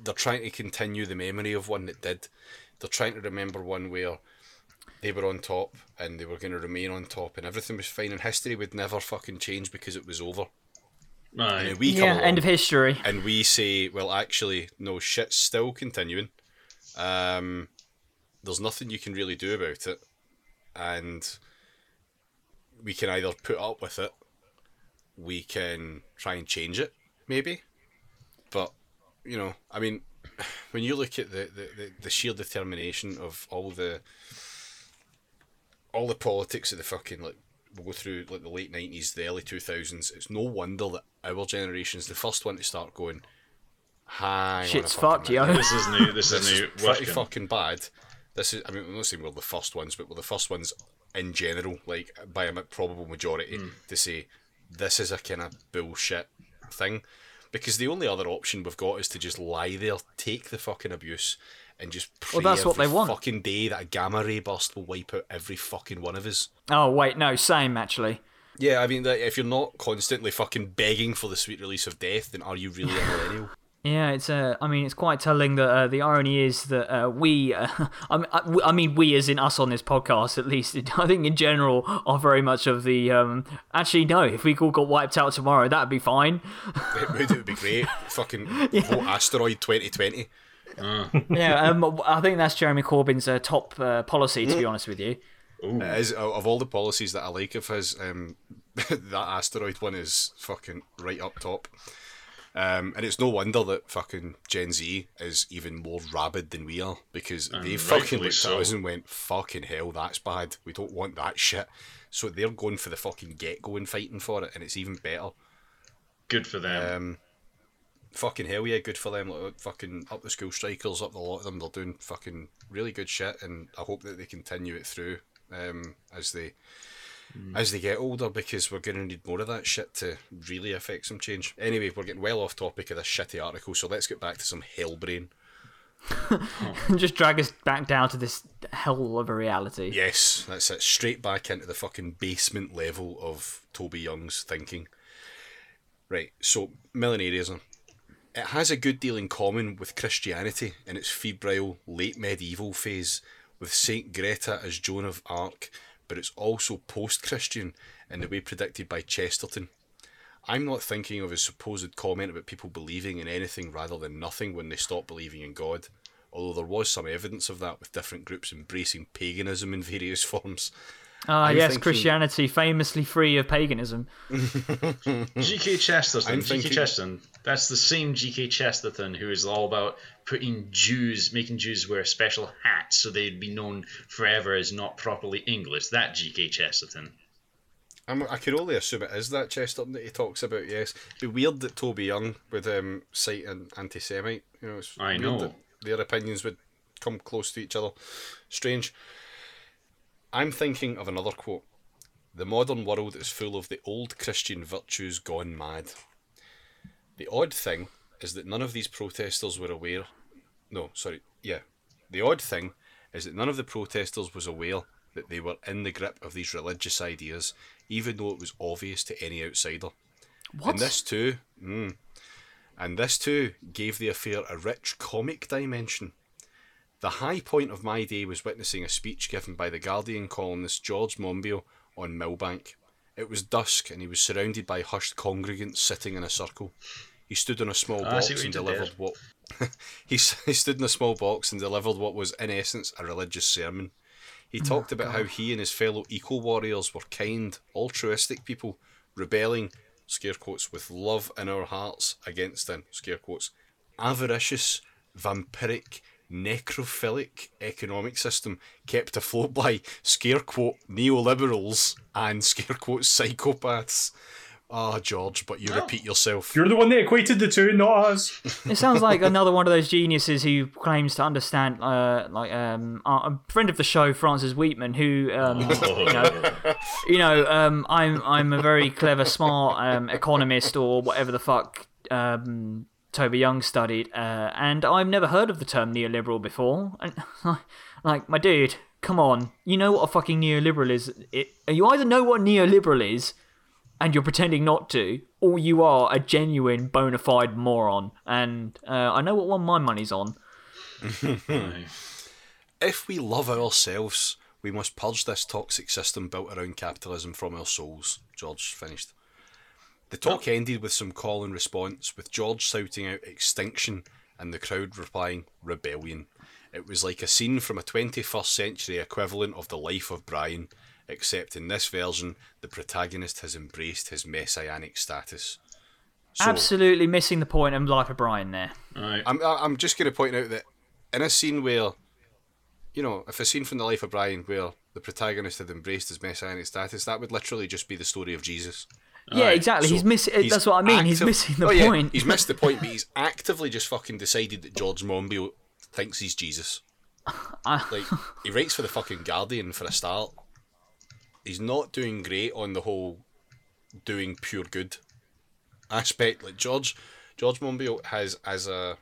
they're trying to continue the memory of one that did. They're trying to remember one where they were on top and they were going to remain on top and everything was fine and history would never fucking change because it was over. And Aye. then we come yeah along end of history and we say, well, actually, no, shit's still continuing. Um, there's nothing you can really do about it, and we can either put up with it, we can try and change it, maybe. But you know, I mean, when you look at the the, the, the sheer determination of all the all the politics of the fucking like we'll go through like the late nineties, the early two thousands. It's no wonder that our generation's the first one to start going. Hang shit's on a fucking fucked yo. This is new. This, This is is new. pretty fucking bad. This is. I mean, I'm not saying we're the first ones, but we're the first ones in general, like by a probable majority, hmm. to say this is a kind of bullshit thing. Because the only other option we've got is to just lie there, take the fucking abuse, and just Well, that's what they want. fucking day that a gamma ray burst will wipe out every fucking one of us. oh wait no same actually Yeah, I mean, if you're not constantly fucking begging for the sweet release of death, then are you really a millennial? Yeah, it's. Uh, I mean, it's quite telling that uh, the irony is that uh, we, uh, I, mean, I, I mean, we as in us on this podcast, at least, I think in general, are very much of the. Um, actually, no, if we all got wiped out tomorrow, that'd be fine. it would, it would be great. Fucking vote asteroid 2020. yeah, um, I think that's Jeremy Corbyn's uh, top uh, policy, to be honest with you. It is of of all the policies that I like of his, um, that asteroid one is fucking right up top. Um, and it's no wonder that fucking Gen Z is even more rabid than we are because they fucking looked so. at us and went, "Fucking hell, that's bad. We don't want that shit." So they're going for the fucking get go and fighting for it, and it's even better. Good for them. Um, fucking hell, yeah, good for them. Like, fucking up the school strikers, up the lot of them. They're doing fucking really good shit, and I hope that they continue it through um, as they as they get older, because we're going to need more of that shit to really affect some change. Anyway, we're getting well off topic of this shitty article, so let's get back to some hellbrain. Just drag us back down to this hell of a reality. Yes, that's it. Straight back into the fucking basement level of Toby Young's thinking. Right, so millenarism. It has a good deal in common with Christianity in its febrile late medieval phase, with Saint Greta as Joan of Arc, but it's also post Christian in the way predicted by Chesterton. I'm not thinking of his supposed comment about people believing in anything rather than nothing when they stop believing in God, although there was some evidence of that with different groups embracing paganism in various forms. Ah, I'm yes, thinking- Christianity, famously free of paganism. G.K. Chesterton. I'm G.K. thinking- Chesterton. That's the same G.K. Chesterton who is all about putting Jews, making Jews wear special hats so they'd be known forever as not properly English. That G.K. Chesterton. I'm, I could only assume it is that Chesterton that he talks about. Yes, It'd be weird that Toby Young would um, cite an anti-Semite. You know, it's I know. their opinions would come close to each other. Strange. I'm thinking of another quote. The modern world is full of the old Christian virtues gone mad. The odd thing is that none of these protesters were aware. No, sorry, yeah. The odd thing is that none of the protesters was aware that they were in the grip of these religious ideas, even though it was obvious to any outsider. What? And this too, mm, and this too gave the affair a rich comic dimension. The high point of my day was witnessing a speech given by the Guardian columnist George Monbiot on Millbank. It was dusk, and he was surrounded by hushed congregants sitting in a circle. He stood on a small Ah, box and delivered what he, he stood in a small box and delivered what was in essence a religious sermon. He talked about how he and his fellow eco warriors were kind, altruistic people, rebelling, scare quotes, with love in our hearts against an, scare quotes, avaricious, vampiric, necrophilic economic system kept afloat by, scare quote, neoliberals and, scare quote, psychopaths. Ah, George, but you repeat yourself. You're the one that equated the two, not us. It sounds like another one of those geniuses who claims to understand, uh, like um, a friend of the show, Francis Wheatman, who, um, you know, you know, um, I'm I'm a very clever, smart um, economist or whatever the fuck um, Toby Young studied, uh, and I've never heard of the term neoliberal before. And, like, my dude, come on, you know what a fucking neoliberal is? It, you either know what neoliberal is and you're pretending not to, or you are a genuine bona fide moron. And uh, I know what one my money's on. If we love ourselves, we must purge this toxic system built around capitalism from our souls. George finished. The talk ended with some call and response, with George shouting out extinction and the crowd replying rebellion. It was like a scene from a 21st century equivalent of the life of Brian, except in this version, the protagonist has embraced his messianic status. So, Absolutely missing the point of Life of Brian there. Right. I'm, I'm just going to point out that in a scene where, you know, if a scene from the life of Brian where the protagonist had embraced his messianic status, that would literally just be the story of Jesus. Yeah, exactly. he's missing. That's what I mean. he's missing the Oh, yeah, point. he's missed the point, but he's actively just fucking decided that George Monbiot thinks he's Jesus. like he writes for the fucking Guardian for a start. He's not doing great on the whole doing pure good aspect. Like George George Monbiot has as a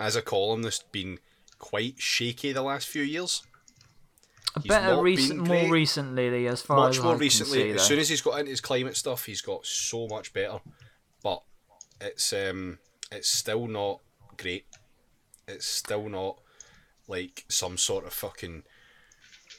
as a columnist been quite shaky the last few years. He's Better recent, more recently, as far much as more I recently. Can see, as though. soon as he's got into his climate stuff, he's got so much better. But it's um, it's still not great. It's still not like some sort of fucking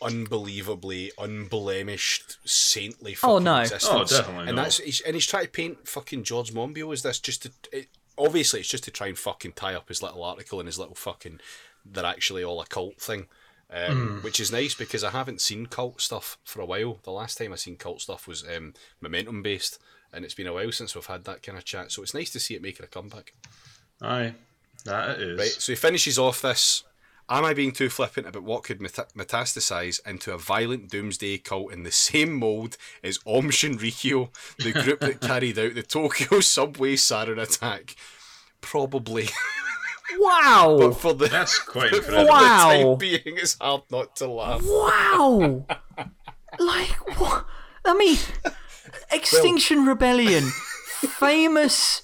unbelievably unblemished saintly fucking Oh, no. existence. Oh, definitely And not. that's he's, and he's trying to paint fucking George Monbiot as this just to. It, obviously, it's just to try and fucking tie up his little article and his little fucking. They're actually all a cult thing. Um, Which is nice because I haven't seen cult stuff for a while. The last time I seen cult stuff was um, momentum based, and it's been a while since we've had that kind of chat. So it's nice to see it making a comeback. Aye. That it is. Right, so he finishes off this. Am I being too flippant about what could meta- metastasize into a violent doomsday cult in the same mould as Aum Shinrikyo, the group that carried out the Tokyo subway sarin attack? Probably. Wow! but for the, That's quite for incredible. the Wow. time being, it's hard not to laugh. Wow! like what? I mean, Extinction Rebellion, famous,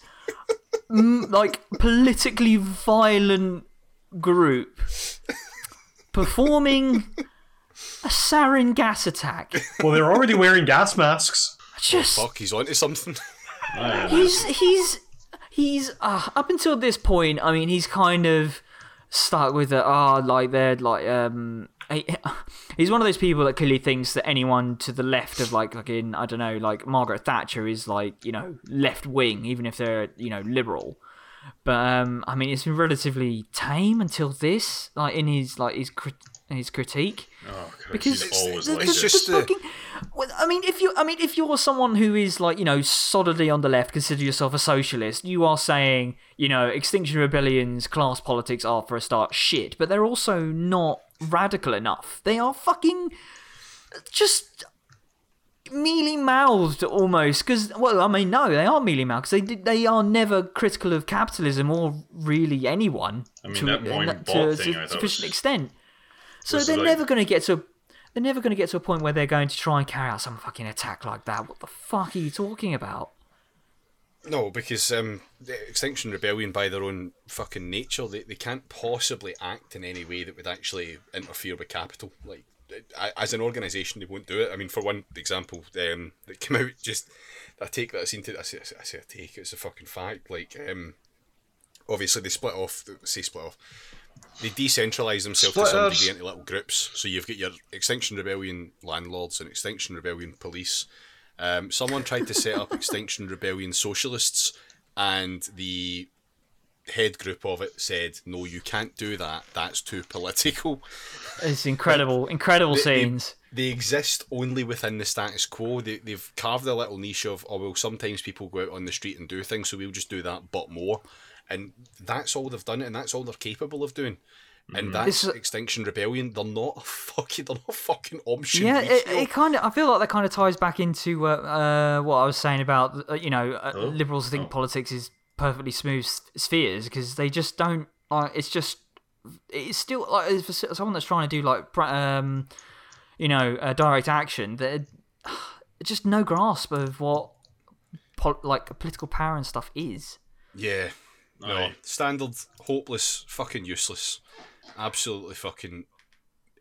m- like politically violent group, performing a sarin gas attack. Well, they're already wearing gas masks. Just Fuck, he's onto something. he's he's he's uh, up until this point. I mean, he's kind of stuck with it. Ah, like they're like um. he- He's one of those people that clearly thinks that anyone to the left of like like in I don't know like Margaret Thatcher is like you know left wing even if they're you know liberal, but um I mean it's been relatively tame until this like in his like his crit- his critique Oh, because he's always the- like the- It's just the the- fucking- well, I mean, if you, I mean, if you're someone who is like, you know, solidly on the left, consider yourself a socialist. You are saying, you know, Extinction Rebellion's class politics are, for a start, shit, but they're also not radical enough. They are fucking just mealy mouthed almost because well i mean no they are mealy mouthed because they they are never critical of capitalism or really anyone I mean, to, that Moin to Bot a thing, I thought sufficient was- extent. So they're like- never going to get to they're never going to get to a point where they're going to try and carry out some fucking attack like that. What the fuck are you talking about? No, because um, the Extinction Rebellion, by their own fucking nature, they, they can't possibly act in any way that would actually interfere with capital. Like, I- as an organisation, they won't do it. I mean, for one example, um, that came out just I take that I seen to I say, I say I take it's a fucking fact. Like, um, obviously they split off. Say split off. They decentralise themselves to some degree into little groups. So you've got your Extinction Rebellion landlords and Extinction Rebellion police. Um, someone tried to set up Extinction Rebellion socialists, and the head group of it said, "No, you can't do that. That's too political." It's incredible, incredible They- they- scenes. They exist only within the status quo. They, they've carved a little niche of, oh, well, sometimes people go out on the street and do things, so we'll just do that, but more. And that's all they've done, and that's all they're capable of doing. And that's It's- Extinction Rebellion. They're not a fucking, they're not a fucking option. Yeah, it, it kind of. I feel like that kind of ties back into uh, uh, what I was saying about uh, you know uh, Oh, liberals think oh. politics is perfectly smooth spheres because they just don't. Like, it's just it's still like if for someone that's trying to do like um, you know uh, direct action. That just no grasp of what pol- like political power and stuff is. Yeah. No. Aye. Standard, hopeless, fucking useless. Absolutely fucking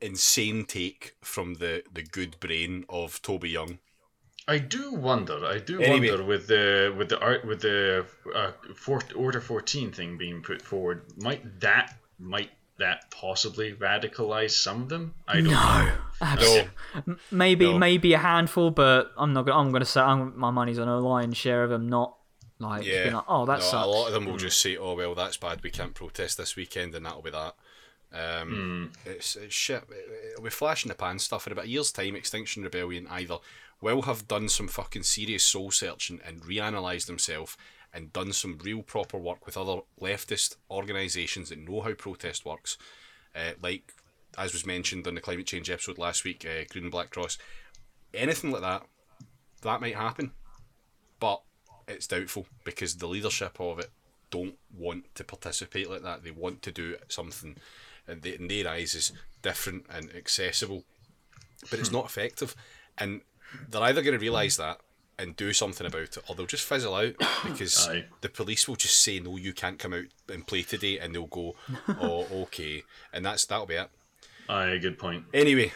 insane take from the, the good brain of Toby Young. I do wonder. I do Anyway. wonder with the with the art with the uh, four, Order fourteen thing being put forward. Might that might that possibly radicalize some of them? I don't know. Abs- No. Maybe No. maybe a handful, but I'm not. Gonna, I'm going to say I'm, my money's on a lion's share of them. Not like, Yeah. being like oh that no, sucks. a lot of them will just say, "Oh well, that's bad. We can't protest this weekend, and that'll be that." Um, it's, it's shit. It'll be flash in the pan stuff. In about a year's time, Extinction Rebellion either will have done some fucking serious soul searching and reanalyzed themselves and done some real proper work with other leftist organisations that know how protest works, uh, like as was mentioned on the climate change episode last week, uh, Green and Black Cross. Anything like that, that might happen, but it's doubtful because the leadership of it don't want to participate like that. They want to do something, and in their eyes is different and accessible, but it's not effective. And they're either going to realise that and do something about it, or they'll just fizzle out because Aye. the police will just say, "No, you can't come out and play today," and they'll go, "Oh, okay," and that's that'll be it. Aye, good point. Anyway,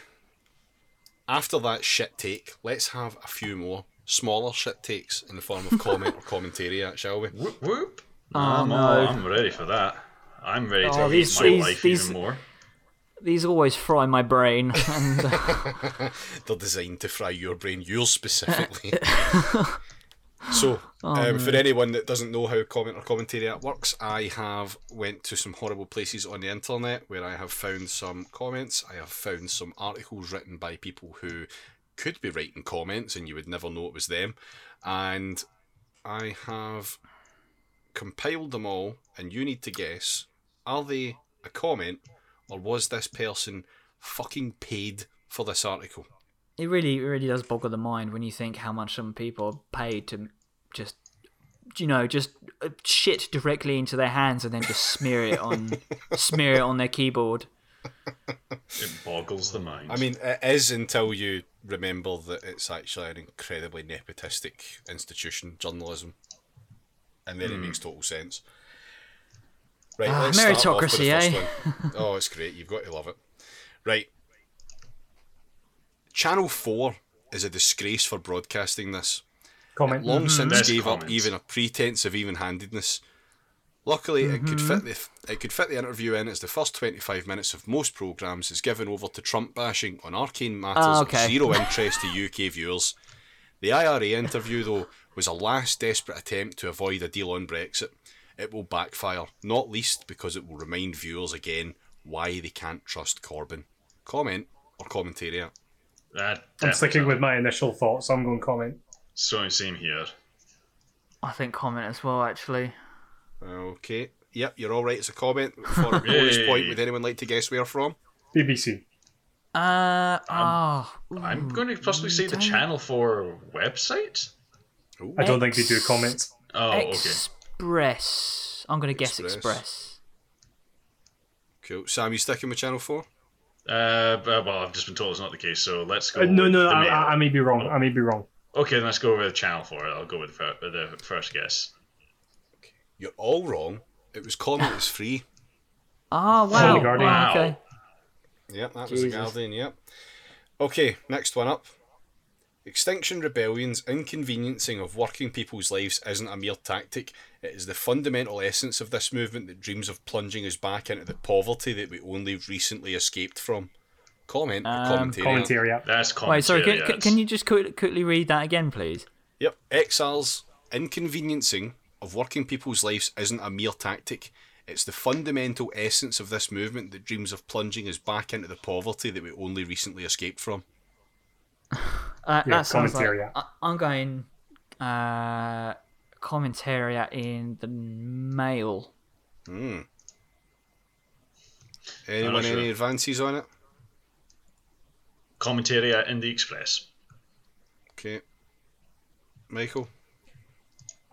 after that shit take, let's have a few more smaller shit takes in the form of comment or commentary, uh, shall we? Whoop whoop. Oh, I'm, no. all- I'm ready for that. I'm ready oh, to Oh, hate these- my these- life these- even more. These always fry my brain, and uh, They're designed to fry your brain, yours specifically. so, um, for anyone that doesn't know how comment or commentary works, I have went to some horrible places on the internet where I have found some comments. I have found some articles written by people who could be writing comments and you would never know it was them. And I have compiled them all, and you need to guess are they a comment or was this person fucking paid for this article? it really, it really does boggle the mind when you think how much some people are paid to just, you know, just uh, shit directly into their hands and then just smear it on, smear it on their keyboard. It boggles the mind. I mean, it is until you remember that it's actually an incredibly nepotistic institution, journalism, and then it makes total sense. Right, Ah, let's start off with the meritocracy, eh? Oh, it's great. You've got to love it. Right. Channel 4 is a disgrace for broadcasting this. Comment. Long since Best gave up even a pretense of even-handedness. Luckily, it could fit the it could fit the interview in as the first twenty five minutes of most programs is given over to Trump bashing on arcane matters Ah, of okay. zero interest to UK viewers. The IRA interview, though, was a last desperate attempt to avoid a deal on Brexit. It will backfire, not least because it will remind viewers again why they can't trust Corbyn. Comment or commentary. that I'm sticking with my initial thoughts. I'm going comment. So same here. I think comment as well, actually. Okay. Yep, you're all right. It's a comment for a bonus point. Would anyone like to guess where from? BBC. Uh, oh, I'm going to possibly say the Channel 4 website? I don't think they do X- comments. Oh, okay. Express. I'm going to guess Express. Express. Cool. Sam, you sticking with Channel 4? Uh, well, I've just been told it's not the case, so let's go. Uh, no, no, I, I, I may be wrong. I may be wrong. Okay, then let's go with Channel 4. I'll go with the, fir- the first guess. You're all wrong. It was comment was free. Oh, wow. the Guardian. wow. Okay. Yep, that was Jesus. the Guardian, yep. Okay, next one up. Extinction Rebellion's inconveniencing of working people's lives isn't a mere tactic. It is the fundamental essence of this movement that dreams of plunging us back into the poverty that we only recently escaped from. Comment Um, commentary. Commentary. Yeah. That's commentary. Wait, sorry, can, can, yes. can you just quickly read that again, please? Yep, Exiles, inconveniencing of working people's lives isn't a mere tactic. It's the fundamental essence of this movement that dreams of plunging us back into the poverty that we only recently escaped from. Uh, Yeah, that sounds like commentariat. I, I'm going uh, commentariat in the mail. Hmm. Anyone sure. any advances on it? Commentariat in the Express. Okay. Michael?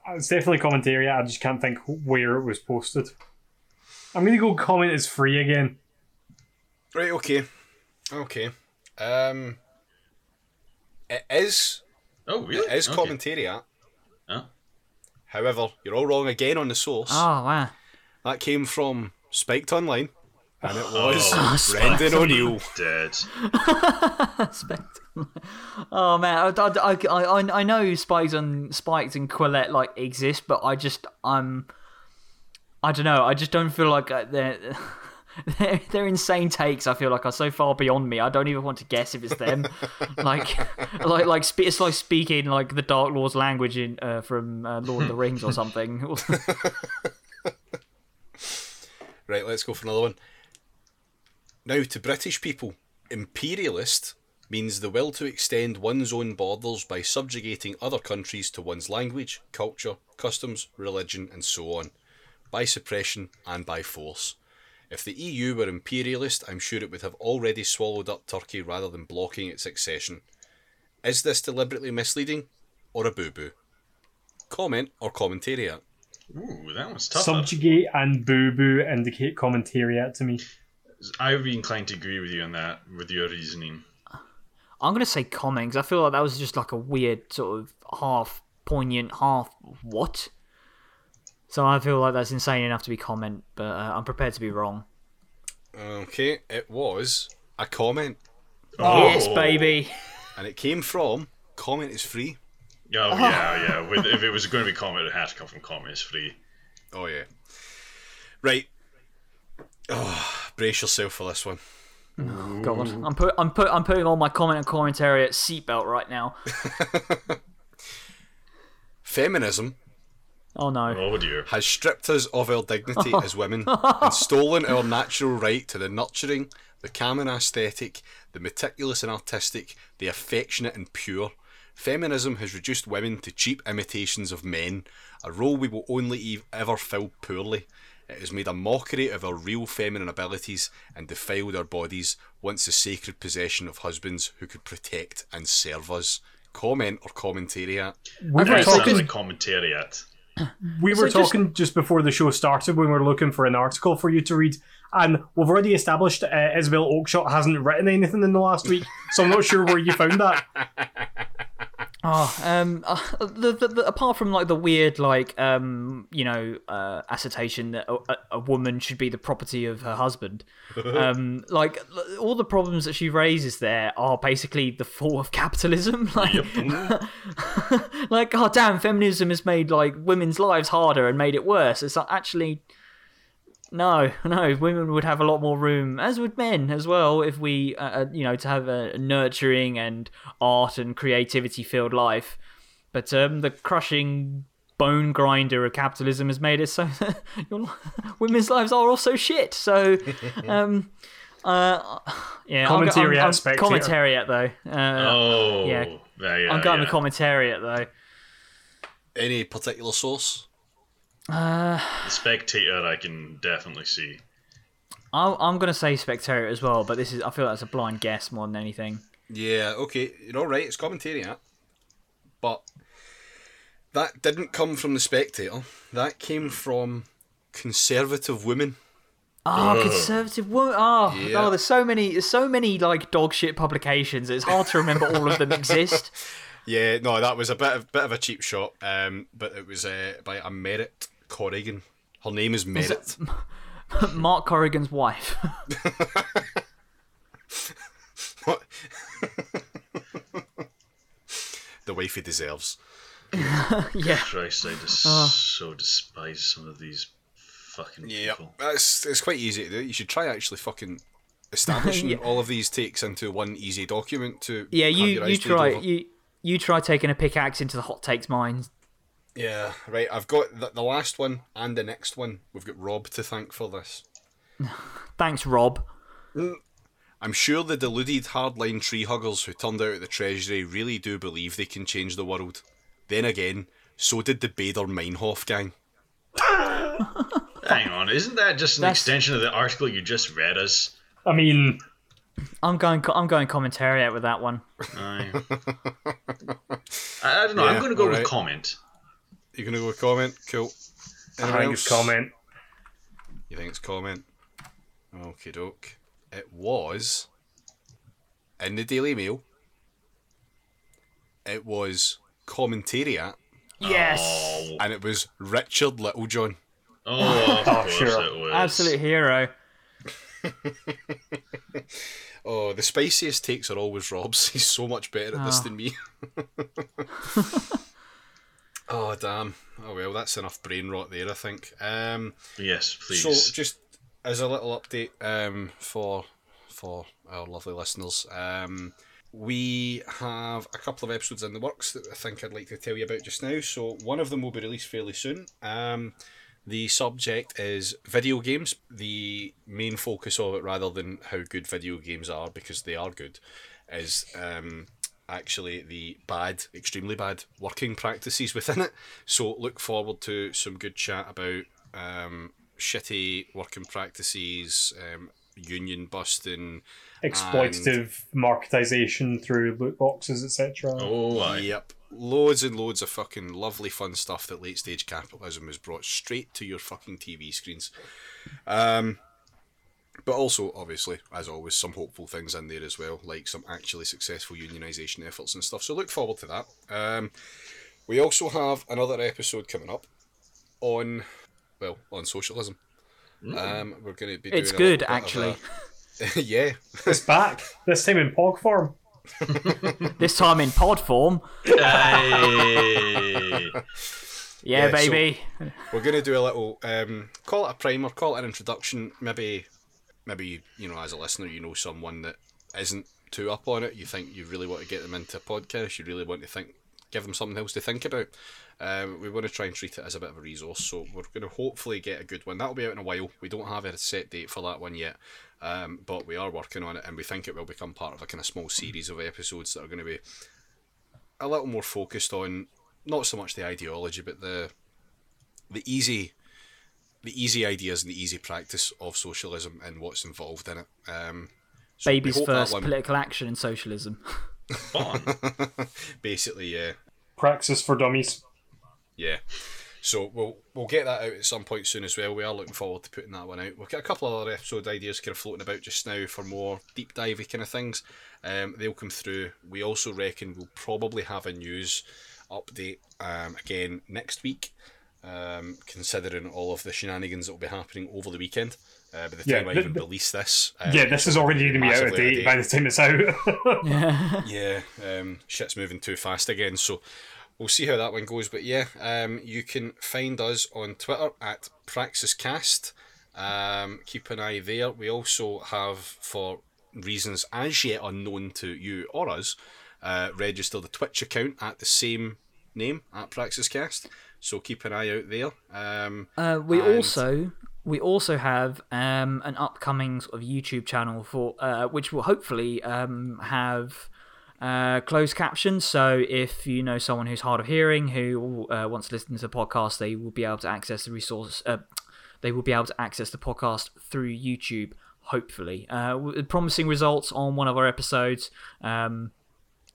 It's definitely commentary. I just can't think where it was posted. I'm gonna go comment is free again. Right, okay. Okay. Um it is Oh, really? it is Okay. commentariat. Huh? However, you're all wrong again on the source. Oh wow! That came from Spiked Online. And it was Oh, Brendan Spiked. O'Neill. Dead. Spectre. oh man, I, I, I, I, I know spikes and spikes and Quillette like exist, but I just I'm I don't know. I just don't feel like uh, they're. They're, they're insane takes. I feel like are so far beyond me. I don't even want to guess if it's them. like, like, like it's like speaking like the Dark Lord's language in uh, from uh, Lord of the Rings or something. Right, let's go for another one. Now, to British people, imperialist means the will to extend one's own borders by subjugating other countries to one's language, culture, customs, religion, and so on, by suppression and by force. If the EU were imperialist, I'm sure it would have already swallowed up Turkey rather than blocking its accession. Is this deliberately misleading or a boo boo? Comment or commentariat? Ooh, that one's tough. Subjugate and boo boo indicate commentariat to me. I would be inclined to agree with you on that, with your reasoning. I'm gonna say comment 'cause I feel like that was just like a weird sort of half poignant, half what. So I feel like that's insane enough to be comment, but uh, I'm prepared to be wrong. Okay, it was a comment, Yes, Oh. baby. and it came from comment is free. Oh, yeah, yeah. With, if it was going to be comment, it had to come from comment. is free. Oh yeah. Right. Oh, brace yourself for this one. Oh, God, I'm put, I'm put, I'm putting all my comment and commentary at seatbelt right now. Feminism Oh no. Oh, dear. has stripped us of our dignity oh. as women and stolen our natural right to the nurturing, the calm and aesthetic, the meticulous and artistic, the affectionate and pure. Feminism has reduced women to cheap imitations of men, a role we will only ever fill poorly. It has made a mockery of our real feminine abilities and defiled our bodies, once the sacred possession of husbands who could protect and serve us. Comment or commentariat? We Okay, were That so sounds talking. like commentariat. We were So just- talking just before the show started when we were looking for an article for you to read, and we've already established uh, Isabel Oakeshott hasn't written anything in the last week, so I'm not sure where you found that. Oh, um, uh, the, the, the, apart from like the weird, like, um, you know, uh, assertion that a, a- woman should be the property of her husband, um, like all the problems that she raises there are basically the fault of capitalism. Like, like, god damn, feminism has made like women's lives harder and made it worse. It's like, actually. No, no. Women would have a lot more room, as would men as well, if we, uh, uh, you know, to have a nurturing and art and creativity filled life. But um, the crushing bone grinder of capitalism has made it so that your, women's lives are also shit. So, um, uh, yeah, I'm, go- Commentariat I'm, I'm, spectator. commentariat though. Uh, Oh, yeah. yeah, yeah. I'm going yeah. with commentariat though. Any particular source? The spectator, I can definitely see. I'm, I'm going to say spectator as well, but this is I feel that's a blind guess more than anything. Yeah, okay, you're all right. It's commentariat, but that didn't come from the Spectator. That came from conservative women. Oh, conservative woman. Oh, Yeah. oh, there's so many, there's so many like dog shit publications. It's hard to remember all of them exist. Yeah, no, that was a bit of bit of a cheap shot. Um, but it was uh, by a Merritt Corrigan. Her name is Merritt. Mark Corrigan's wife. What? the wife he deserves. yeah. Christ, I just uh. so despise some of these fucking Yeah, people. that's it's quite easy to do. You should try actually fucking establishing Yeah. all of these takes into one easy document to Yeah, have you your you eyes glaze try you you try taking a pickaxe into the hot takes mines. Yeah, right. I've got the, the last one and the next one. We've got Rob to thank for this. Thanks, Rob. Mm. I'm sure the deluded hardline tree huggers who turned out at the Treasury really do believe they can change the world. Then again, so did the Baader Meinhof gang. Hang on, isn't that just an That's- extension of the article you just read us? I mean, I'm going. I'm going commentariat with that one. I, I don't know. I'm going to go alright. with comment. You gonna go with comment? Cool. I Anyone think it's comment. You think it's comment? Okay, doke. It was in the Daily Mail. It was commentariat, Yes. Oh, and it was Richard Littlejohn. oh, oh of Oh, sure. it was. Absolute hero. Oh, the spiciest takes are always Rob's. He's so much better at this Oh. than me. Oh damn. Oh well, that's enough brain rot there. I think. Um, Yes, please. So, just as a little update um, for for our lovely listeners, um, we have a couple of episodes in the works that I think I'd like to tell you about just now. So, one of them will be released fairly soon. Um, the subject is video games. The main focus of it, rather than how good video games are, because they are good, is um, actually the bad, extremely bad working practices within it. So look forward to some good chat about um, shitty working practices, um, union busting. Exploitative marketization through loot boxes, etc. oh, aye. Yep. Loads and loads of fucking lovely fun stuff that late stage capitalism has brought straight to your fucking TV screens. Um, but also, obviously, as always, some hopeful things in there as well, like some actually successful unionisation efforts and stuff. So look forward to that. Um, we also have another episode coming up on, well, on socialism. Um, we're going to be. It's doing good, little actually. a- yeah, It's back. This time in POG form. This time in pod form. Aye. Yeah, Yeah, so- baby. we're going to do a little um, call it a primer, call it an introduction. Maybe, maybe you know, as a listener, you know someone that isn't too up on it. You think you really want to get them into a podcast. You really want to think, give them something else to think about. Um, we want to try and treat it as a bit of a resource. So we're going to hopefully get a good one. That'll be out in a while. We don't have a set date for that one yet. Um, but we are working on it, and we think it will become part of a kind of small series of episodes that are going to be a little more focused on not so much the ideology, but the the easy the easy ideas and the easy practice of socialism and what's involved in it. Um, so Baby's first one- political action in socialism. Basically, yeah, Praxis for dummies. yeah. So we'll we'll get that out at some point soon as well. We are looking forward to putting that one out. We've got a couple of other episode ideas kind of floating about just now for more deep divey kind of things. Um, they'll come through. We also reckon we'll probably have a news update um, again next week. Um, considering all of the shenanigans that will be happening over the weekend. Uh, by the Yeah, time I the- even the- release this, um, yeah, this is already going to be out of date by the time it's out. yeah, um, shit's moving too fast again. So we'll see how that one goes. But yeah, um, you can find us on Twitter at PraxisCast. Um, keep an eye there. We also have, for reasons as yet unknown to you or us, uh, registered a Twitch account at the same name at PraxisCast. So keep an eye out there. Um, Uh, we And- also we also have um, an upcoming sort of YouTube channel for uh, which will hopefully um, have uh, closed captions. So if you know someone who's hard of hearing who uh, wants to listen to the podcast, they will be able to access the resource. Uh, they will be able to access the podcast through YouTube. Hopefully, uh, promising results on one of our episodes. Um,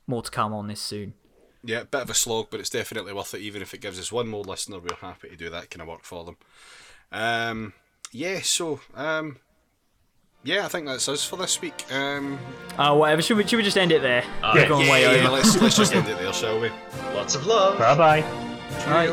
more to come on this soon. Yeah, bit of a slog, but it's definitely worth it. Even if it gives us one more listener, we're happy to do that kind of work for them. Um, yeah, so um, yeah, I think that's us for this week. Um, Uh, whatever. Should we, should we just end it there? Aye. We've gone way yeah, over. let's let's just end it there, shall we? Lots of love. bye bye. Right.